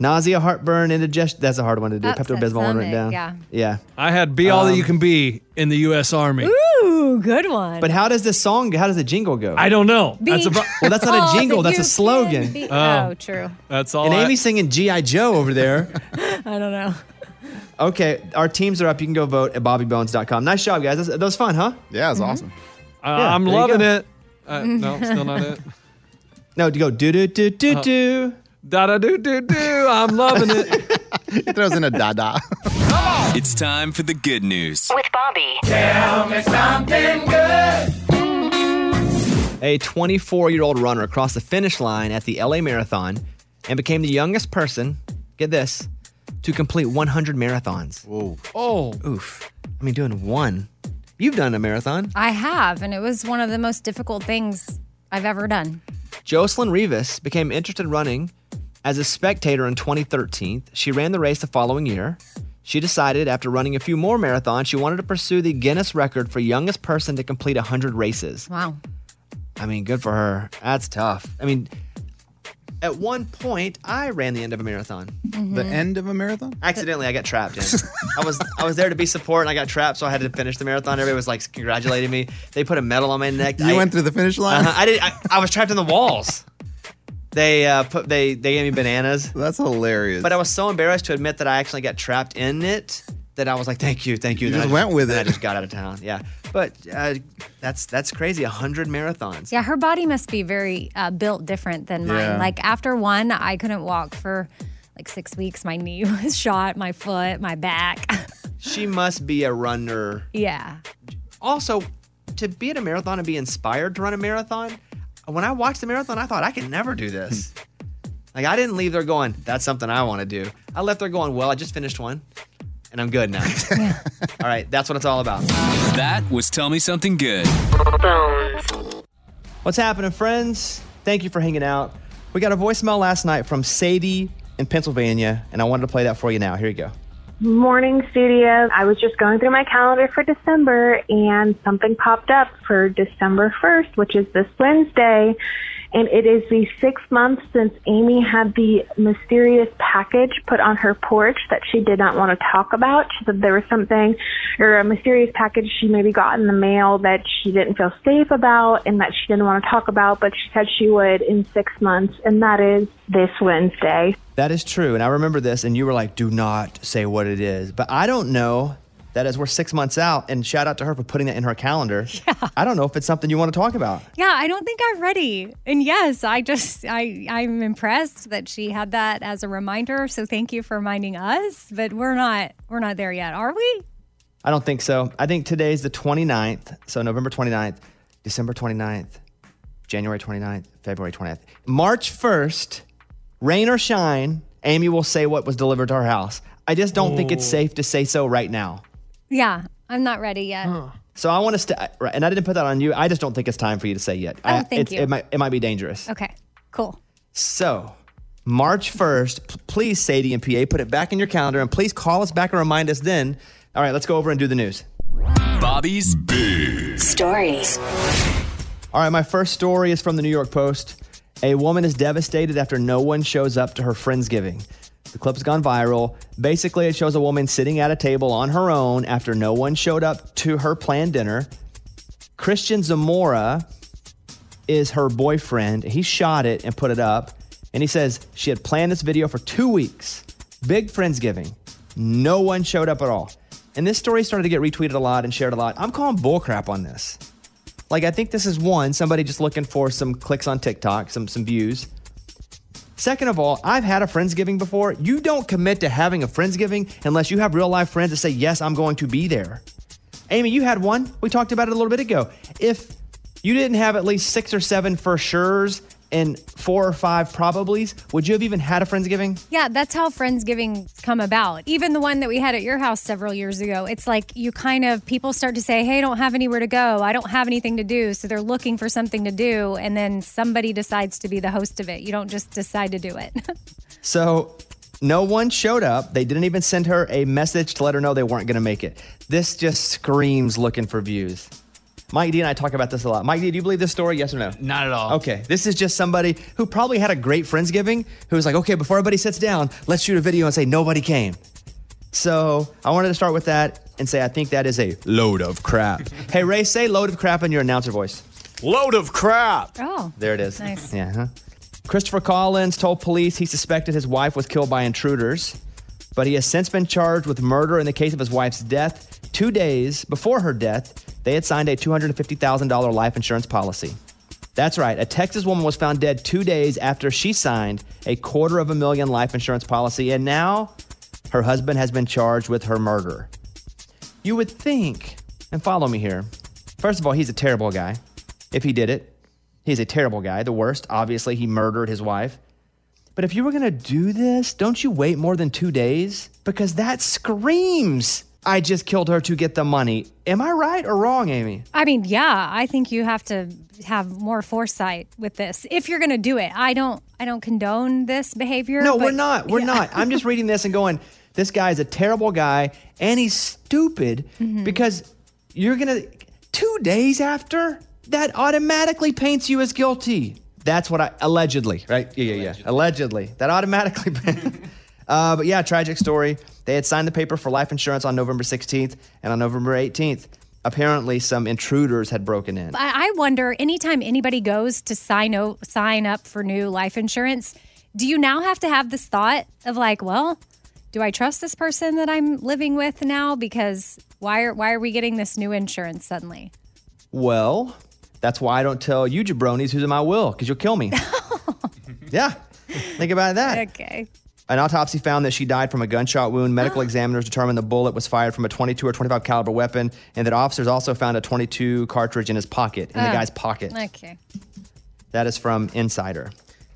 nausea, heartburn, indigestion. That's a hard one to do. Upset Pepto Bismol one written stomach, down. yeah. Yeah. I had be all that Um, you can be in the U.S. Army. Ooh, good one. But how does this song? How does the jingle go? I don't know. Be That's a pro- well, that's all not a jingle. that That's a you slogan. be- Oh. oh, true. That's all. And I- Amy's singing GI Joe over there. I don't know. Okay, our teams are up. You can go vote at bobbybones.com. Nice job, guys. That was, that was fun, huh? Yeah, it was awesome. Uh, Yeah, I'm loving it. Uh, no, still not it. No, to go do do do do Uh, do. Da da do do do. I'm loving it. He throws in a da da. It's time for the good news. With Bobby. Tell me something good. A 24 year old runner crossed the finish line at the LA Marathon and became the youngest person, get this, to complete 100 marathons. Whoa. Oh. Oof. I mean, doing one. You've done a marathon. I have, and it was one of the most difficult things I've ever done. Jocelyn Rivas became interested in running as a spectator in 2013. She ran the race the following year. She decided after running a few more marathons, she wanted to pursue the Guinness record for youngest person to complete 100 races. Wow. I mean, good for her. That's tough. I mean, at one point, I ran the end of a marathon. The end of a marathon? Accidentally, I got trapped in. I was I was there to be support, and I got trapped, so I had to finish the marathon. Everybody was like congratulating me. They put a medal on my neck. You I, went through the finish line? Uh-huh. I did. I, I was trapped in the walls. They uh, put they they gave me bananas. That's hilarious. But I was so embarrassed to admit that I actually got trapped in it that I was like, "Thank you, thank you." You Then I just went with it. I just got out of town. Yeah, but uh, that's that's crazy. A hundred marathons. Yeah, her body must be very uh, built different than mine. Yeah. Like after one, I couldn't walk for like six weeks. My knee was shot, my foot, my back. She must be a runner. yeah. Also, to be at a marathon and be inspired to run a marathon, when I watched the marathon, I thought I could never do this. like I didn't leave there going, "That's something I want to do." I left there going, "Well, I just finished one, and I'm good now." all right, that's what it's all about. That was Tell Me Something Good. What's happening, friends? Thank you for hanging out. We got a voicemail last night from Sadie in Pennsylvania, and I wanted to play that for you now. Here you go. Morning studio. I was just going through my calendar for December and something popped up for December 1st, which is this Wednesday. And it is the sixth month since Amy had the mysterious package put on her porch that she did not want to talk about. She said there was something or a mysterious package she maybe got in the mail that she didn't feel safe about and that she didn't want to talk about, but she said she would in six months. And that is this Wednesday. That is true. And I remember this, and you were like, do not say what it is. But I don't know that as we're six months out, and shout out to her for putting that in her calendar. Yeah. I don't know if it's something you want to talk about. Yeah, I don't think I'm ready. And yes, I just I I'm impressed that she had that as a reminder. So thank you for reminding us. But we're not we're not there yet, are we? I don't think so. I think today's the 29th. So November 29th, December 29th, January 29th, February 29th. March 1st, rain or shine, Amy will say what was delivered to her house. I just don't think it's safe to say so right now. Yeah, I'm not ready yet. So I want to stay, right, and I didn't put that on you. I just don't think it's time for you to say yet. Oh, I, thank it's- you. It might, it might be dangerous. Okay, cool. So, March 1st, p- please, Sadie and PA, put it back in your calendar and please call us back and remind us then. All right, let's go over and do the news. Bobby's Big Stories. All right, my first story is from the New York Post. A woman is devastated after no one shows up to her Friendsgiving. The clip's gone viral. Basically, it shows a woman sitting at a table on her own after no one showed up to her planned dinner. Christian Zamora is her boyfriend. He shot it and put it up. And he says she had planned this video for two weeks. Big Friendsgiving. No one showed up at all. And this story started to get retweeted a lot and shared a lot. I'm calling bullcrap on this. Like, I think this is one, somebody just looking for some clicks on TikTok, some, some views. Second of all, I've had a Friendsgiving before. You don't commit to having a Friendsgiving unless you have real life friends that say, Yes, I'm going to be there. Amy, you had one. We talked about it a little bit ago. If you didn't have at least six or seven for sure's and four or five probablys, would you have even had a Friendsgiving? Yeah, that's how Friendsgiving come about. Even the one that we had at your house several years ago, it's like you kind of people start to say, "Hey, I don't have anywhere to go. I don't have anything to do." So they're looking for something to do, and then somebody decides to be the host of it. You don't just decide to do it. So no one showed up. They didn't even send her a message to let her know they weren't going to make it. This just screams looking for views. Mike D and I talk about this a lot. Mike D, do you believe this story? Yes or no? Not at all. Okay, this is just somebody who probably had a great Friendsgiving who was like, okay, before everybody sits down, let's shoot a video and say nobody came. So I wanted to start with that and say I think that is a load of crap. hey, Ray, say load of crap in your announcer voice. Load of crap. Oh. There it is. Nice. Yeah. Huh? Christopher Collins told police he suspected his wife was killed by intruders, but he has since been charged with murder in the case of his wife's death. Two days before her death, they had signed a $250,000 life insurance policy. That's right. A Texas woman was found dead two days after she signed a quarter of a million life insurance policy, and now her husband has been charged with her murder. You would think, and follow me here. First of all, he's a terrible guy. If he did it, he's a terrible guy. The worst, obviously, he murdered his wife. But if you were to do this, don't you wait more than two days? Because that screams, I just killed her to get the money. Am I right or wrong, Amy? I mean, yeah, I think you have to have more foresight with this if you're going to do it. I don't I don't condone this behavior. No, but- we're not. We're Yeah. not. I'm just reading this and going, this guy is a terrible guy and he's stupid Mm-hmm. because you're going to, two days after, that automatically paints you as guilty. That's what I, allegedly, right? Yeah, yeah, yeah. Allegedly. That automatically. uh, but yeah, tragic story. They had signed the paper for life insurance on November 16th and on November 18th. Apparently, some intruders had broken in. I wonder anytime anybody goes to sign o- sign up for new life insurance, do you now have to have this thought of like, well, do I trust this person that I'm living with now? Because why are why are we getting this new insurance suddenly? Well, that's why I don't tell you jabronis who's in my will, because you'll kill me. yeah. Think about that. Okay. An autopsy found that she died from a gunshot wound. Medical ah. examiners determined the bullet was fired from a 22 or 25 caliber weapon, and that officers also found a 22 cartridge in his pocket, in the Oh. guy's pocket. Okay. That is from Insider.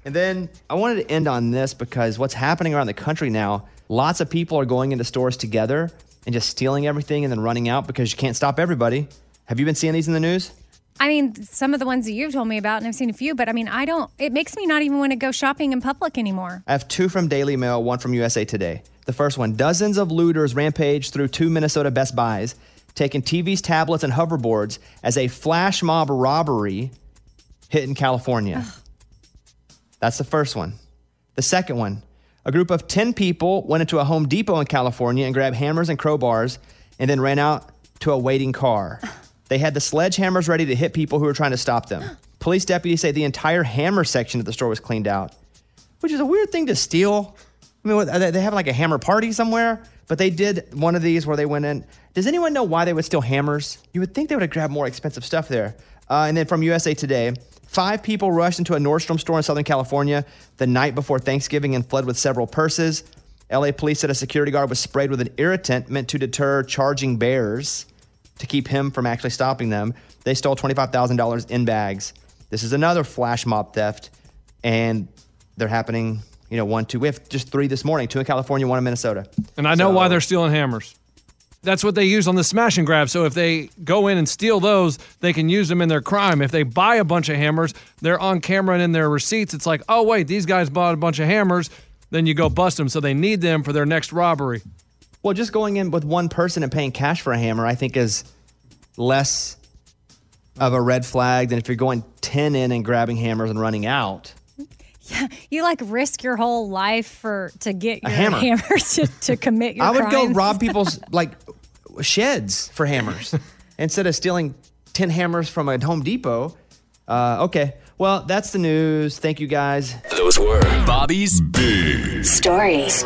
And then I wanted to end on this because what's happening around the country now, lots of people are going into stores together and just stealing everything and then running out because you can't stop everybody. Have you been seeing these in the news? I mean, some of the ones that you've told me about, and I've seen a few, but I mean, I don't. It makes me not even want to go shopping in public anymore. I have two from Daily Mail, one from USA Today. The first one dozens of looters rampage through two Minnesota Best Buys, taking TVs, tablets, and hoverboards as a flash mob robbery hit in California. That's the first one. The second one a group of 10 people went into a Home Depot in California and grabbed hammers and crowbars and then ran out to a waiting car. They had the sledgehammers ready to hit people who were trying to stop them. Police deputies say the entire hammer section of the store was cleaned out which is a weird thing to steal. I mean, they they have like a hammer party somewhere, but they did one of these where they went in. Does anyone know why they would steal hammers? You would think they would have grabbed more expensive stuff there. Uh, and then from USA Today, five people rushed into a Nordstrom store in Southern California the night before Thanksgiving and fled with several purses. LA police said a security guard was sprayed with an irritant meant to deter charging bears to keep him from actually stopping them. They stole $25,000 in bags. This is another flash mob theft, and they're happening, you know, one, two. We have just three this morning two in California, one in Minnesota. And I know why they're stealing hammers. That's what they use on the smash and grab. So if they go in and steal those, they can use them in their crime. If they buy a bunch of hammers, they're on camera and in their receipts. It's like, oh, wait, these guys bought a bunch of hammers. Then you go bust them. So they need them for their next robbery. Well, just going in with one person and paying cash for a hammer, I think, is less of a red flag than if you're going 10 in and grabbing hammers and running out. Yeah, you like risk your whole life for to get A hammer. hammer to, to commit your I would go rob people's like sheds for hammers instead of stealing 10 hammers from a Home Depot. Uh, okay. Well, that's the news. Thank you guys. Those were Bobby's Big Stories.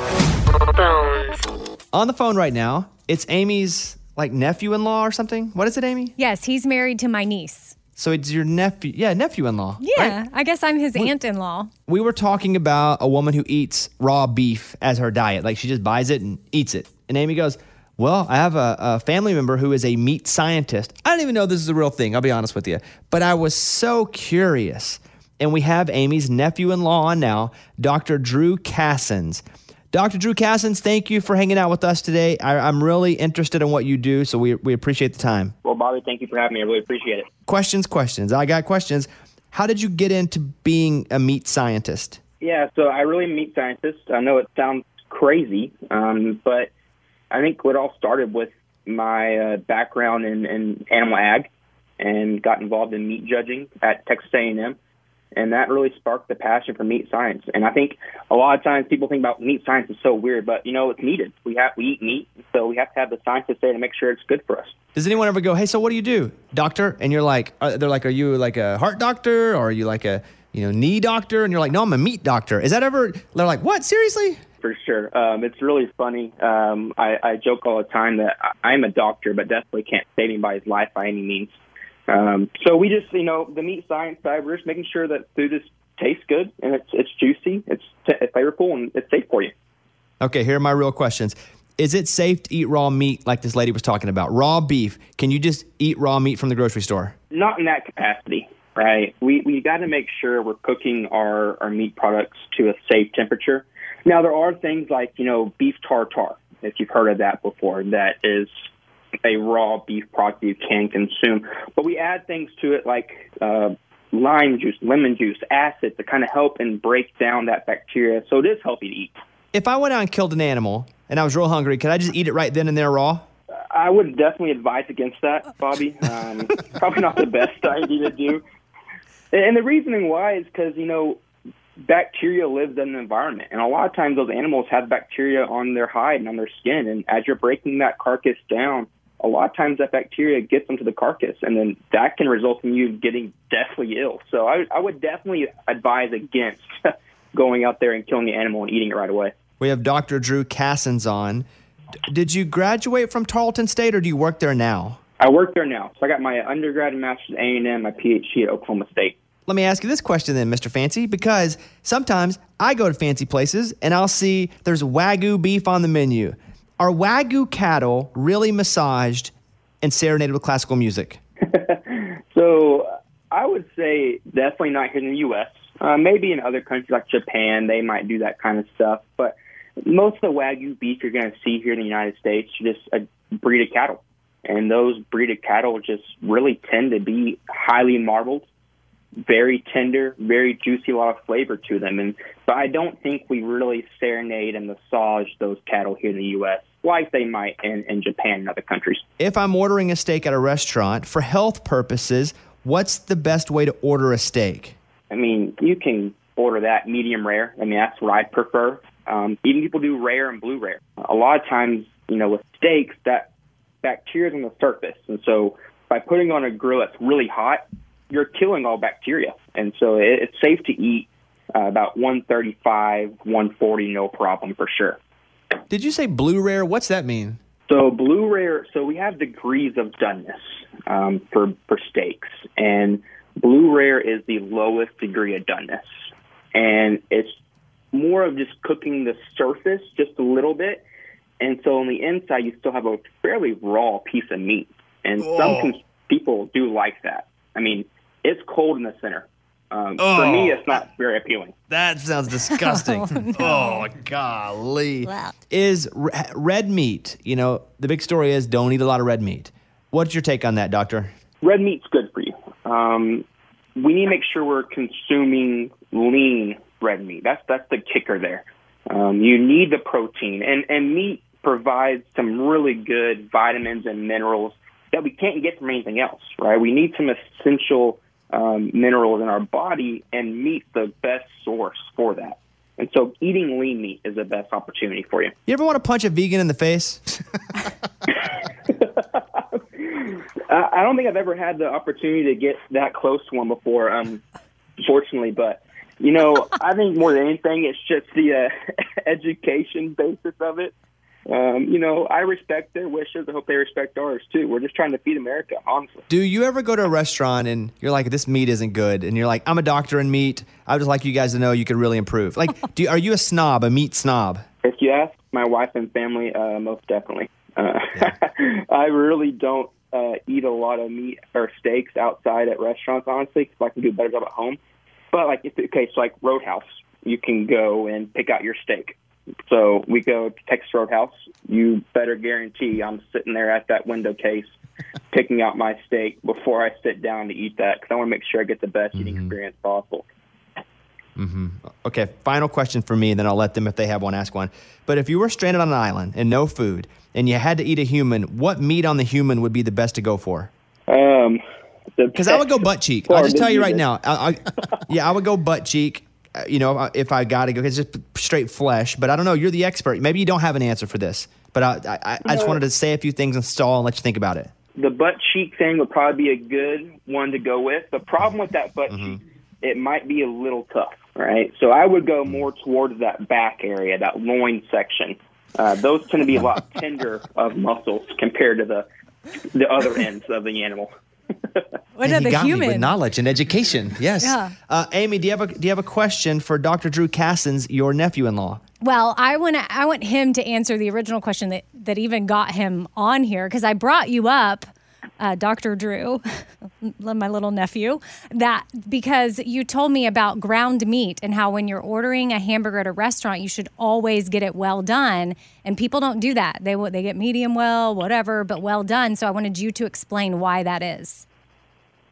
On the phone right now, it's Amy's like nephew-in-law or something. What is it, Amy? Yes, he's married to my niece. So it's your nephew. Yeah, nephew-in-law. Yeah, I guess I'm his aunt-in-law. We were talking about a woman who eats raw beef as her diet. Like she just buys it and eats it. And Amy goes, Well, I have a, a family member who is a meat scientist. I don't even know this is a real thing, I'll be honest with you. But I was so curious. and we have Amy's nephew in law on now, Dr. Drew Cassens. Dr. Drew Cassens, thank you for hanging out with us today. I, I'm really interested in what you do, so we, we appreciate the time. Well, Bobby, thank you for having me. I really appreciate it. Questions, questions. I got questions. How did you get into being a meat scientist? Yeah, so I really am a meat scientist. I know it sounds crazy, um, but I think what all started with my uh, background in, in animal ag and got involved in meat judging at Texas A&M. And that really sparked the passion for meat science. And I think a lot of times people think about meat science is so weird, but you know it's needed. We have we eat meat, so we have to have the scientists there to make sure it's good for us. Does anyone ever go, "Hey, so what do you do, doctor?" And you're like, uh, they're like, "Are you like a heart doctor, or are you like a you know knee doctor?" And you're like, "No, I'm a meat doctor." Is that ever? They're like, "What? Seriously?" For sure. Um, it's really funny. Um, I, I joke all the time that I'm a doctor, but definitely can't save anybody's life by any means. Um, so we just, you know, the meat science side, we're just making sure that food is tastes good and it's it's juicy, it's t- flavorful, and it's safe for you. Okay, here are my real questions. Is it safe to eat raw meat like this lady was talking about? Raw beef. Can you just eat raw meat from the grocery store? Not in that capacity, right? We we got to make sure we're cooking our our meat products to a safe temperature. Now there are things like you know beef tartare, if you've heard of that before, that is a raw beef product you can consume. But we add things to it like uh, lime juice, lemon juice, acid to kind of help and break down that bacteria. So it is healthy to eat. If I went out and killed an animal and I was real hungry, could I just eat it right then and there raw? I would definitely advise against that, Bobby. Um, probably not the best idea to do. And the reasoning why is because, you know, bacteria lives in the environment. And a lot of times those animals have bacteria on their hide and on their skin. And as you're breaking that carcass down, a lot of times that bacteria gets into the carcass. And then that can result in you getting deathly ill. So I, I would definitely advise against going out there and killing the animal and eating it right away. We have Dr. Drew Cassens on. D- Did you graduate from Tarleton State or do you work there now? I work there now. So I got my undergrad and master's at A&M, my PhD at Oklahoma State. Let me ask you this question then, Mr. Fancy, because sometimes I go to fancy places and I'll see there's Wagyu beef on the menu. Are Wagyu cattle really massaged and serenaded with classical music? So I would say definitely not here in the U.S. Uh, maybe in other countries like Japan, they might do that kind of stuff. But most of the Wagyu beef you're going to see here in the United States is just a breed of cattle. And those breed of cattle just really tend to be highly marbled, very tender, very juicy, a lot of flavor to them. And but I don't think we really serenade and massage those cattle here in the U.S. like they might in, in Japan and other countries. If I'm ordering a steak at a restaurant for health purposes, what's the best way to order a steak? I mean, you can order that medium rare. I mean, that's what I prefer. Um, even people do rare and blue rare. A lot of times, you know, with steaks, that bacteria is on the surface, and so by putting on a grill that's really hot, you're killing all bacteria, and so it, it's safe to eat uh, about 135, 140, no problem for sure. Did you say blue rare? What's that mean? So blue rare. So we have degrees of doneness um, for for steaks, and blue rare is the lowest degree of doneness, and it's more of just cooking the surface just a little bit, and so on the inside you still have a fairly raw piece of meat, and some Oh. con- people do like that. I mean, it's cold in the center. Um, For Oh. me, it's not very appealing. That sounds disgusting. oh, golly. Is re- red meat, you know, the big story is don't eat a lot of red meat. What's your take on that, doctor? red meat's good for you. Um, we need to make sure we're consuming lean red meat. That's that's the kicker there. Um, you need the protein, and and meat provides some really good vitamins and minerals that we can't get from anything else. Right? We need some essential um, minerals in our body, and meat's the best source for that. And so, eating lean meat is the best opportunity for you. You ever want to punch a vegan in the face? I I don't think I've ever had the opportunity to get that close to one before, um, fortunately. But you know, I think more than anything, it's just the uh, education basis of it. Um, you know, I respect their wishes. I hope they respect ours too. We're just trying to feed America, honestly. Do you ever go to a restaurant and you're like, this meat isn't good? And you're like, I'm a doctor in meat. I would just like you guys to know you could really improve. Like, do you, are you a snob, a meat snob? If you ask my wife and family, uh, most definitely. Uh, I really don't uh, eat a lot of meat or steaks outside at restaurants, honestly, because I can do a better job at home. But like if okay, so like Roadhouse, you can go and pick out your steak. So we go to Texas Roadhouse. You better guarantee I'm sitting there at that window case, picking out my steak before I sit down to eat that because I want to make sure I get the best eating experience possible. hmm Okay, final question for me, and then I'll let them, if they have one, ask one. But if you were stranded on an island and no food, and you had to eat a human, what meat on the human would be the best to go for? Um, Because I would go butt cheek. I'll just tell you right now. I, I, yeah, I would go butt cheek. Uh, You know, if I got to go, it's just straight flesh. But I don't know. You're the expert. Maybe you don't have an answer for this. But I, I, I just wanted to say a few things and stall and let you think about it. the butt cheek thing would probably be a good one to go with. The problem with that butt cheek, it might be a little tough, right? So I would go more towards that back area, that loin section. Uh, those tend to be a lot tender of muscles compared to the the other ends of the animal. What Man, are he the got me with knowledge and education. Yes. Yeah. Uh, Amy, do you have a do you have a question for Dr. Drew Cassens, your nephew-in-law? Well, I want. I want him to answer the original question that that even got him on here because I brought you up, uh, Dr. Drew, my little nephew, that because you told me about ground meat and how when you're ordering a hamburger at a restaurant, you should always get it well done, and people don't do that. They they get medium well, whatever, but well done. So I wanted you to explain why that is.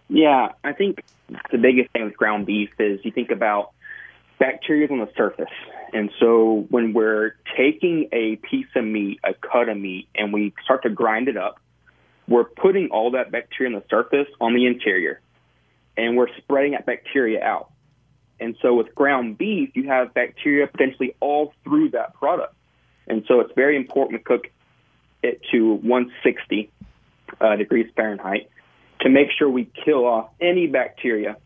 Yeah, I think the biggest thing with ground beef is you think about bacteria on the surface. And so when we're taking a piece of meat, a cut of meat, and we start to grind it up, we're putting all that bacteria on the surface on the interior and we're spreading that bacteria out. And so with ground beef, you have bacteria potentially all through that product. And so it's very important to cook it to 160 uh, degrees Fahrenheit to make sure we kill off any bacteria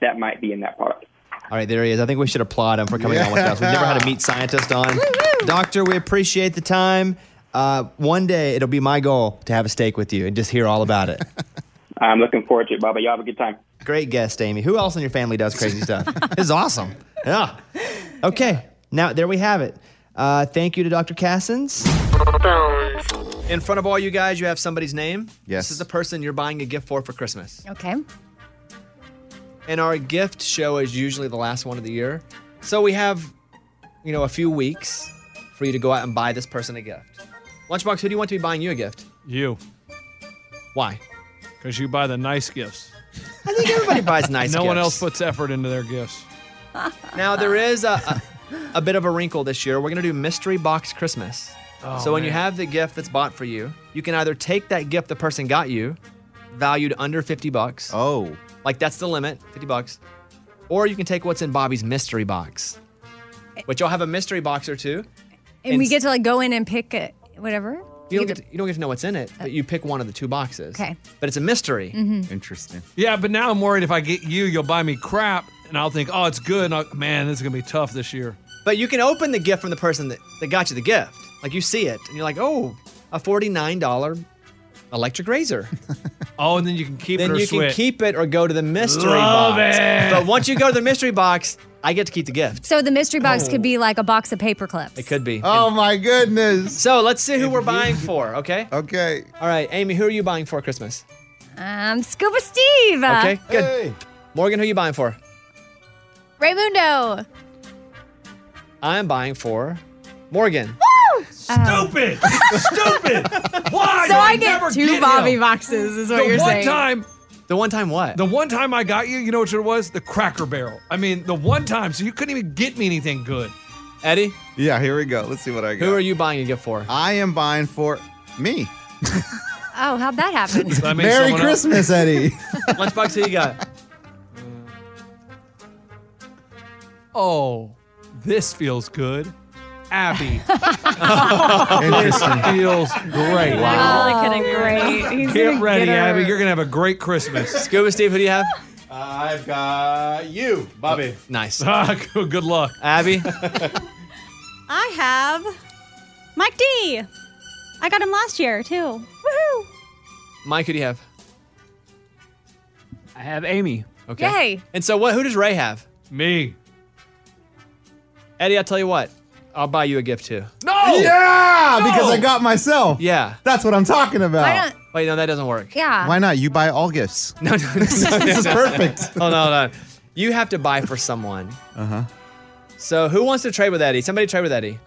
that might be in that product. All right, there he is. I think we should applaud him for coming on with us. We've never had a meat scientist on. Doctor, we appreciate the time. Uh, one day it'll be my goal to have a steak with you and just hear all about it. I'm looking forward to it, Bubba. Y'all have a good time. Great guest, Amy. Who else in your family does crazy stuff? this is awesome. Yeah. Okay, now there we have it. Uh, thank you to Dr. Cassens. In front of all you guys, you have somebody's name. Yes. This is the person you're buying a gift for for Christmas. Okay. And our gift show is usually the last one of the year. So we have, you know, a few weeks for you to go out and buy this person a gift. Lunchbox, who do you want to be buying you a gift? You. Why? Because you buy the nice gifts. I think everybody buys nice gifts. no one else puts effort into their gifts. Now there is a, a, a bit of a wrinkle this year. We're gonna do mystery box Christmas. Oh, so when you have the gift that's bought for you, you can either take that gift the person got you, valued under fifty bucks. Oh, like that's the limit, fifty bucks, or you can take what's in Bobby's mystery box, which you'll have a mystery box or two. And, we get to like go in and pick it, whatever. You don't, get to, you don't get to know what's in it, but you pick one of the two boxes. Okay. But it's a mystery. Mhm. Interesting. Yeah, but now I'm worried if I get you, you'll buy me crap, and I'll think, oh, it's good. And I'll, man, this is gonna be tough this year. But you can open the gift from the person that, that got you the gift. Like you see it, and you're like, oh, a $49 electric razor. oh, and then you can keep then it or you switch. can keep it or go to the mystery Love box. it. But once you go to the mystery box, I get to keep the gift. So the mystery box Oh. could be like a box of paper clips. It could be. Oh my goodness. So let's see who we're buying for, okay? Okay. All right, Amy, who are you buying for Christmas? Um, Scuba Steve. Okay, good. Morgan, who are you buying for? Raymundo. I'm buying for Morgan. Stupid! Stupid! Why? So I never get two get Bobby him? boxes, is what the you're one saying. time. The one time what? The one time I got you, you know what it was? The Cracker Barrel. I mean, the one time, so you couldn't even get me anything good. Eddie? Yeah, here we go. Let's see what I got. Who are you buying a gift for? I am buying for me. Oh, how'd that happen? I mean, Merry someone else- Christmas, Eddie. Lunchbox, who you got? Oh, this feels good. Abby. Interesting. this feels great. Wow. Really couldn't great. He's Get ready, get. Abby. You're going to have a great Christmas. Scuba Steve, who do you have? I've got you, Bobby. Nice. Ah, good good luck. Abby? I have Mike D. I got him last year too. Woohoo! Mike, who do you have? I have Amy. Okay. Yay. And so what? Who does Ray have? Me. Eddie, I'll tell you what. I'll buy you a gift too. No! Yeah, because I got myself. Yeah. That's what I'm talking about. Why not? Wait, no, that doesn't work. Yeah. Why not? You buy all gifts. No, no, no, this is perfect. Hold on, hold on. You have to buy for someone. Uh huh. So who wants to trade with Eddie? Somebody trade with Eddie.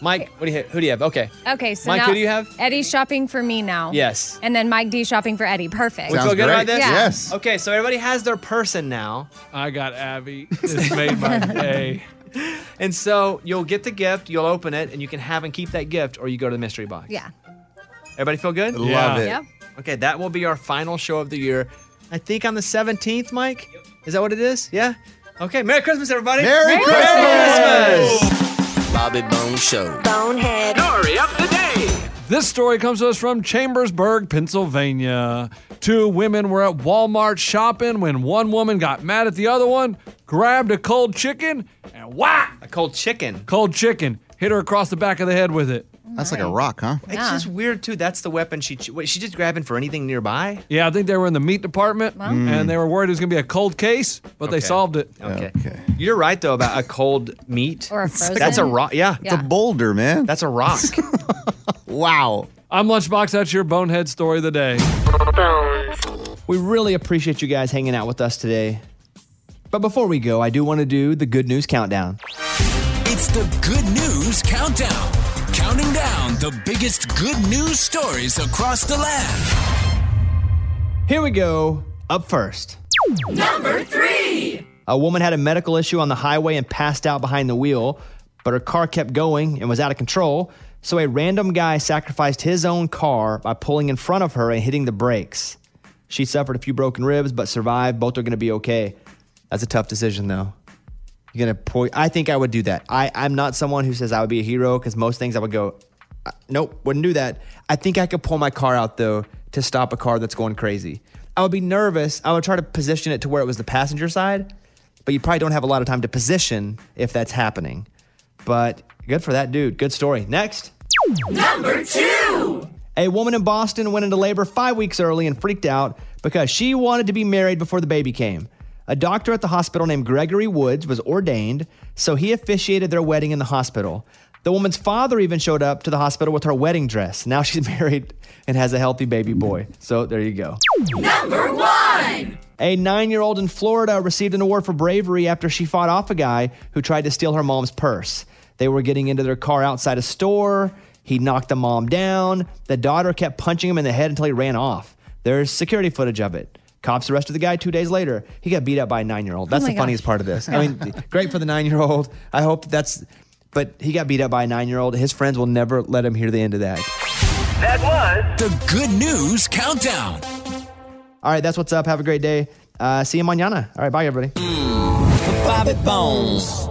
Mike, what do you who do you have? Okay. Okay, so Mike, now who do you have? Eddie's shopping for me now. Yes. And then Mike D shopping for Eddie. Perfect. We feel good about this? Yeah. Okay, so everybody has their person now. I got Abby. This made my day. And so you'll get the gift, you'll open it, and you can have and keep that gift, or you go to the mystery box. Yeah. Everybody feel good? Love Yeah. it. Yep. Okay, that will be our final show of the year. I think on the 17th, Mike? Is that what it is? Yeah? Okay, Merry Christmas, everybody. Merry Merry Christmas. Bobby Bone Show. Bonehead. Story of the day. This story comes to us from Chambersburg, Pennsylvania. Two women were at Walmart shopping when one woman got mad at the other one, grabbed a cold chicken, and whack! A cold chicken. Cold chicken. Hit her across the back of the head with it. That's like a rock, huh? It's just weird, too. That's the weapon she. ch- Wait, she just grabbing for anything nearby? Yeah, I think they were in the meat department Mm. and they were worried it was going to be a cold case, but they Okay. solved it. Okay. You're right, though, about a cold meat. Or a frozen. That's a rock. Yeah. It's a boulder, man. That's a rock. wow. I'm Lunchbox. That's your bonehead story of the day. We really appreciate you guys hanging out with us today. But before we go, I do want to do the good news countdown. It's the Good News Countdown. Counting down the biggest good news stories across the land. Here we go. Up first. Number three. A woman had a medical issue on the highway and passed out behind the wheel, but her car kept going and was out of control. So a random guy sacrificed his own car by pulling in front of her and hitting the brakes. She suffered a few broken ribs but survived. Both are going to be okay. That's a tough decision, though. You're gonna pour. I think I would do that. I, I'm not someone who says I would be a hero because most things I would go, "Uh, nope, wouldn't do that. I think I could pull my car out though to stop a car that's going crazy. I would be nervous. I would try to position it to where it was the passenger side, but you probably don't have a lot of time to position if that's happening. But good for that dude. Good story. Next. Number two. A woman in Boston went into labor five weeks early and freaked out because she wanted to be married before the baby came. A doctor at the hospital named Gregory Woods was ordained, so he officiated their wedding in the hospital. The woman's father even showed up to the hospital with her wedding dress. Now she's married and has a healthy baby boy. So there you go. Number one. A nine year old in Florida received an award for bravery after she fought off a guy who tried to steal her mom's purse. They were getting into their car outside a store. He knocked the mom down. The daughter kept punching him in the head until he ran off. There's security footage of it. Cops arrested the guy two days later. He got beat up by a nine year old. That's Oh my the funniest part of this. I mean, great for the nine year old. I hope that's, but he got beat up by a nine year old. His friends will never let him hear the end of that. That was the Good News Countdown. All right, that's what's up. Have a great day. Uh, see you mañana. All right, bye, everybody. Bobby Bones.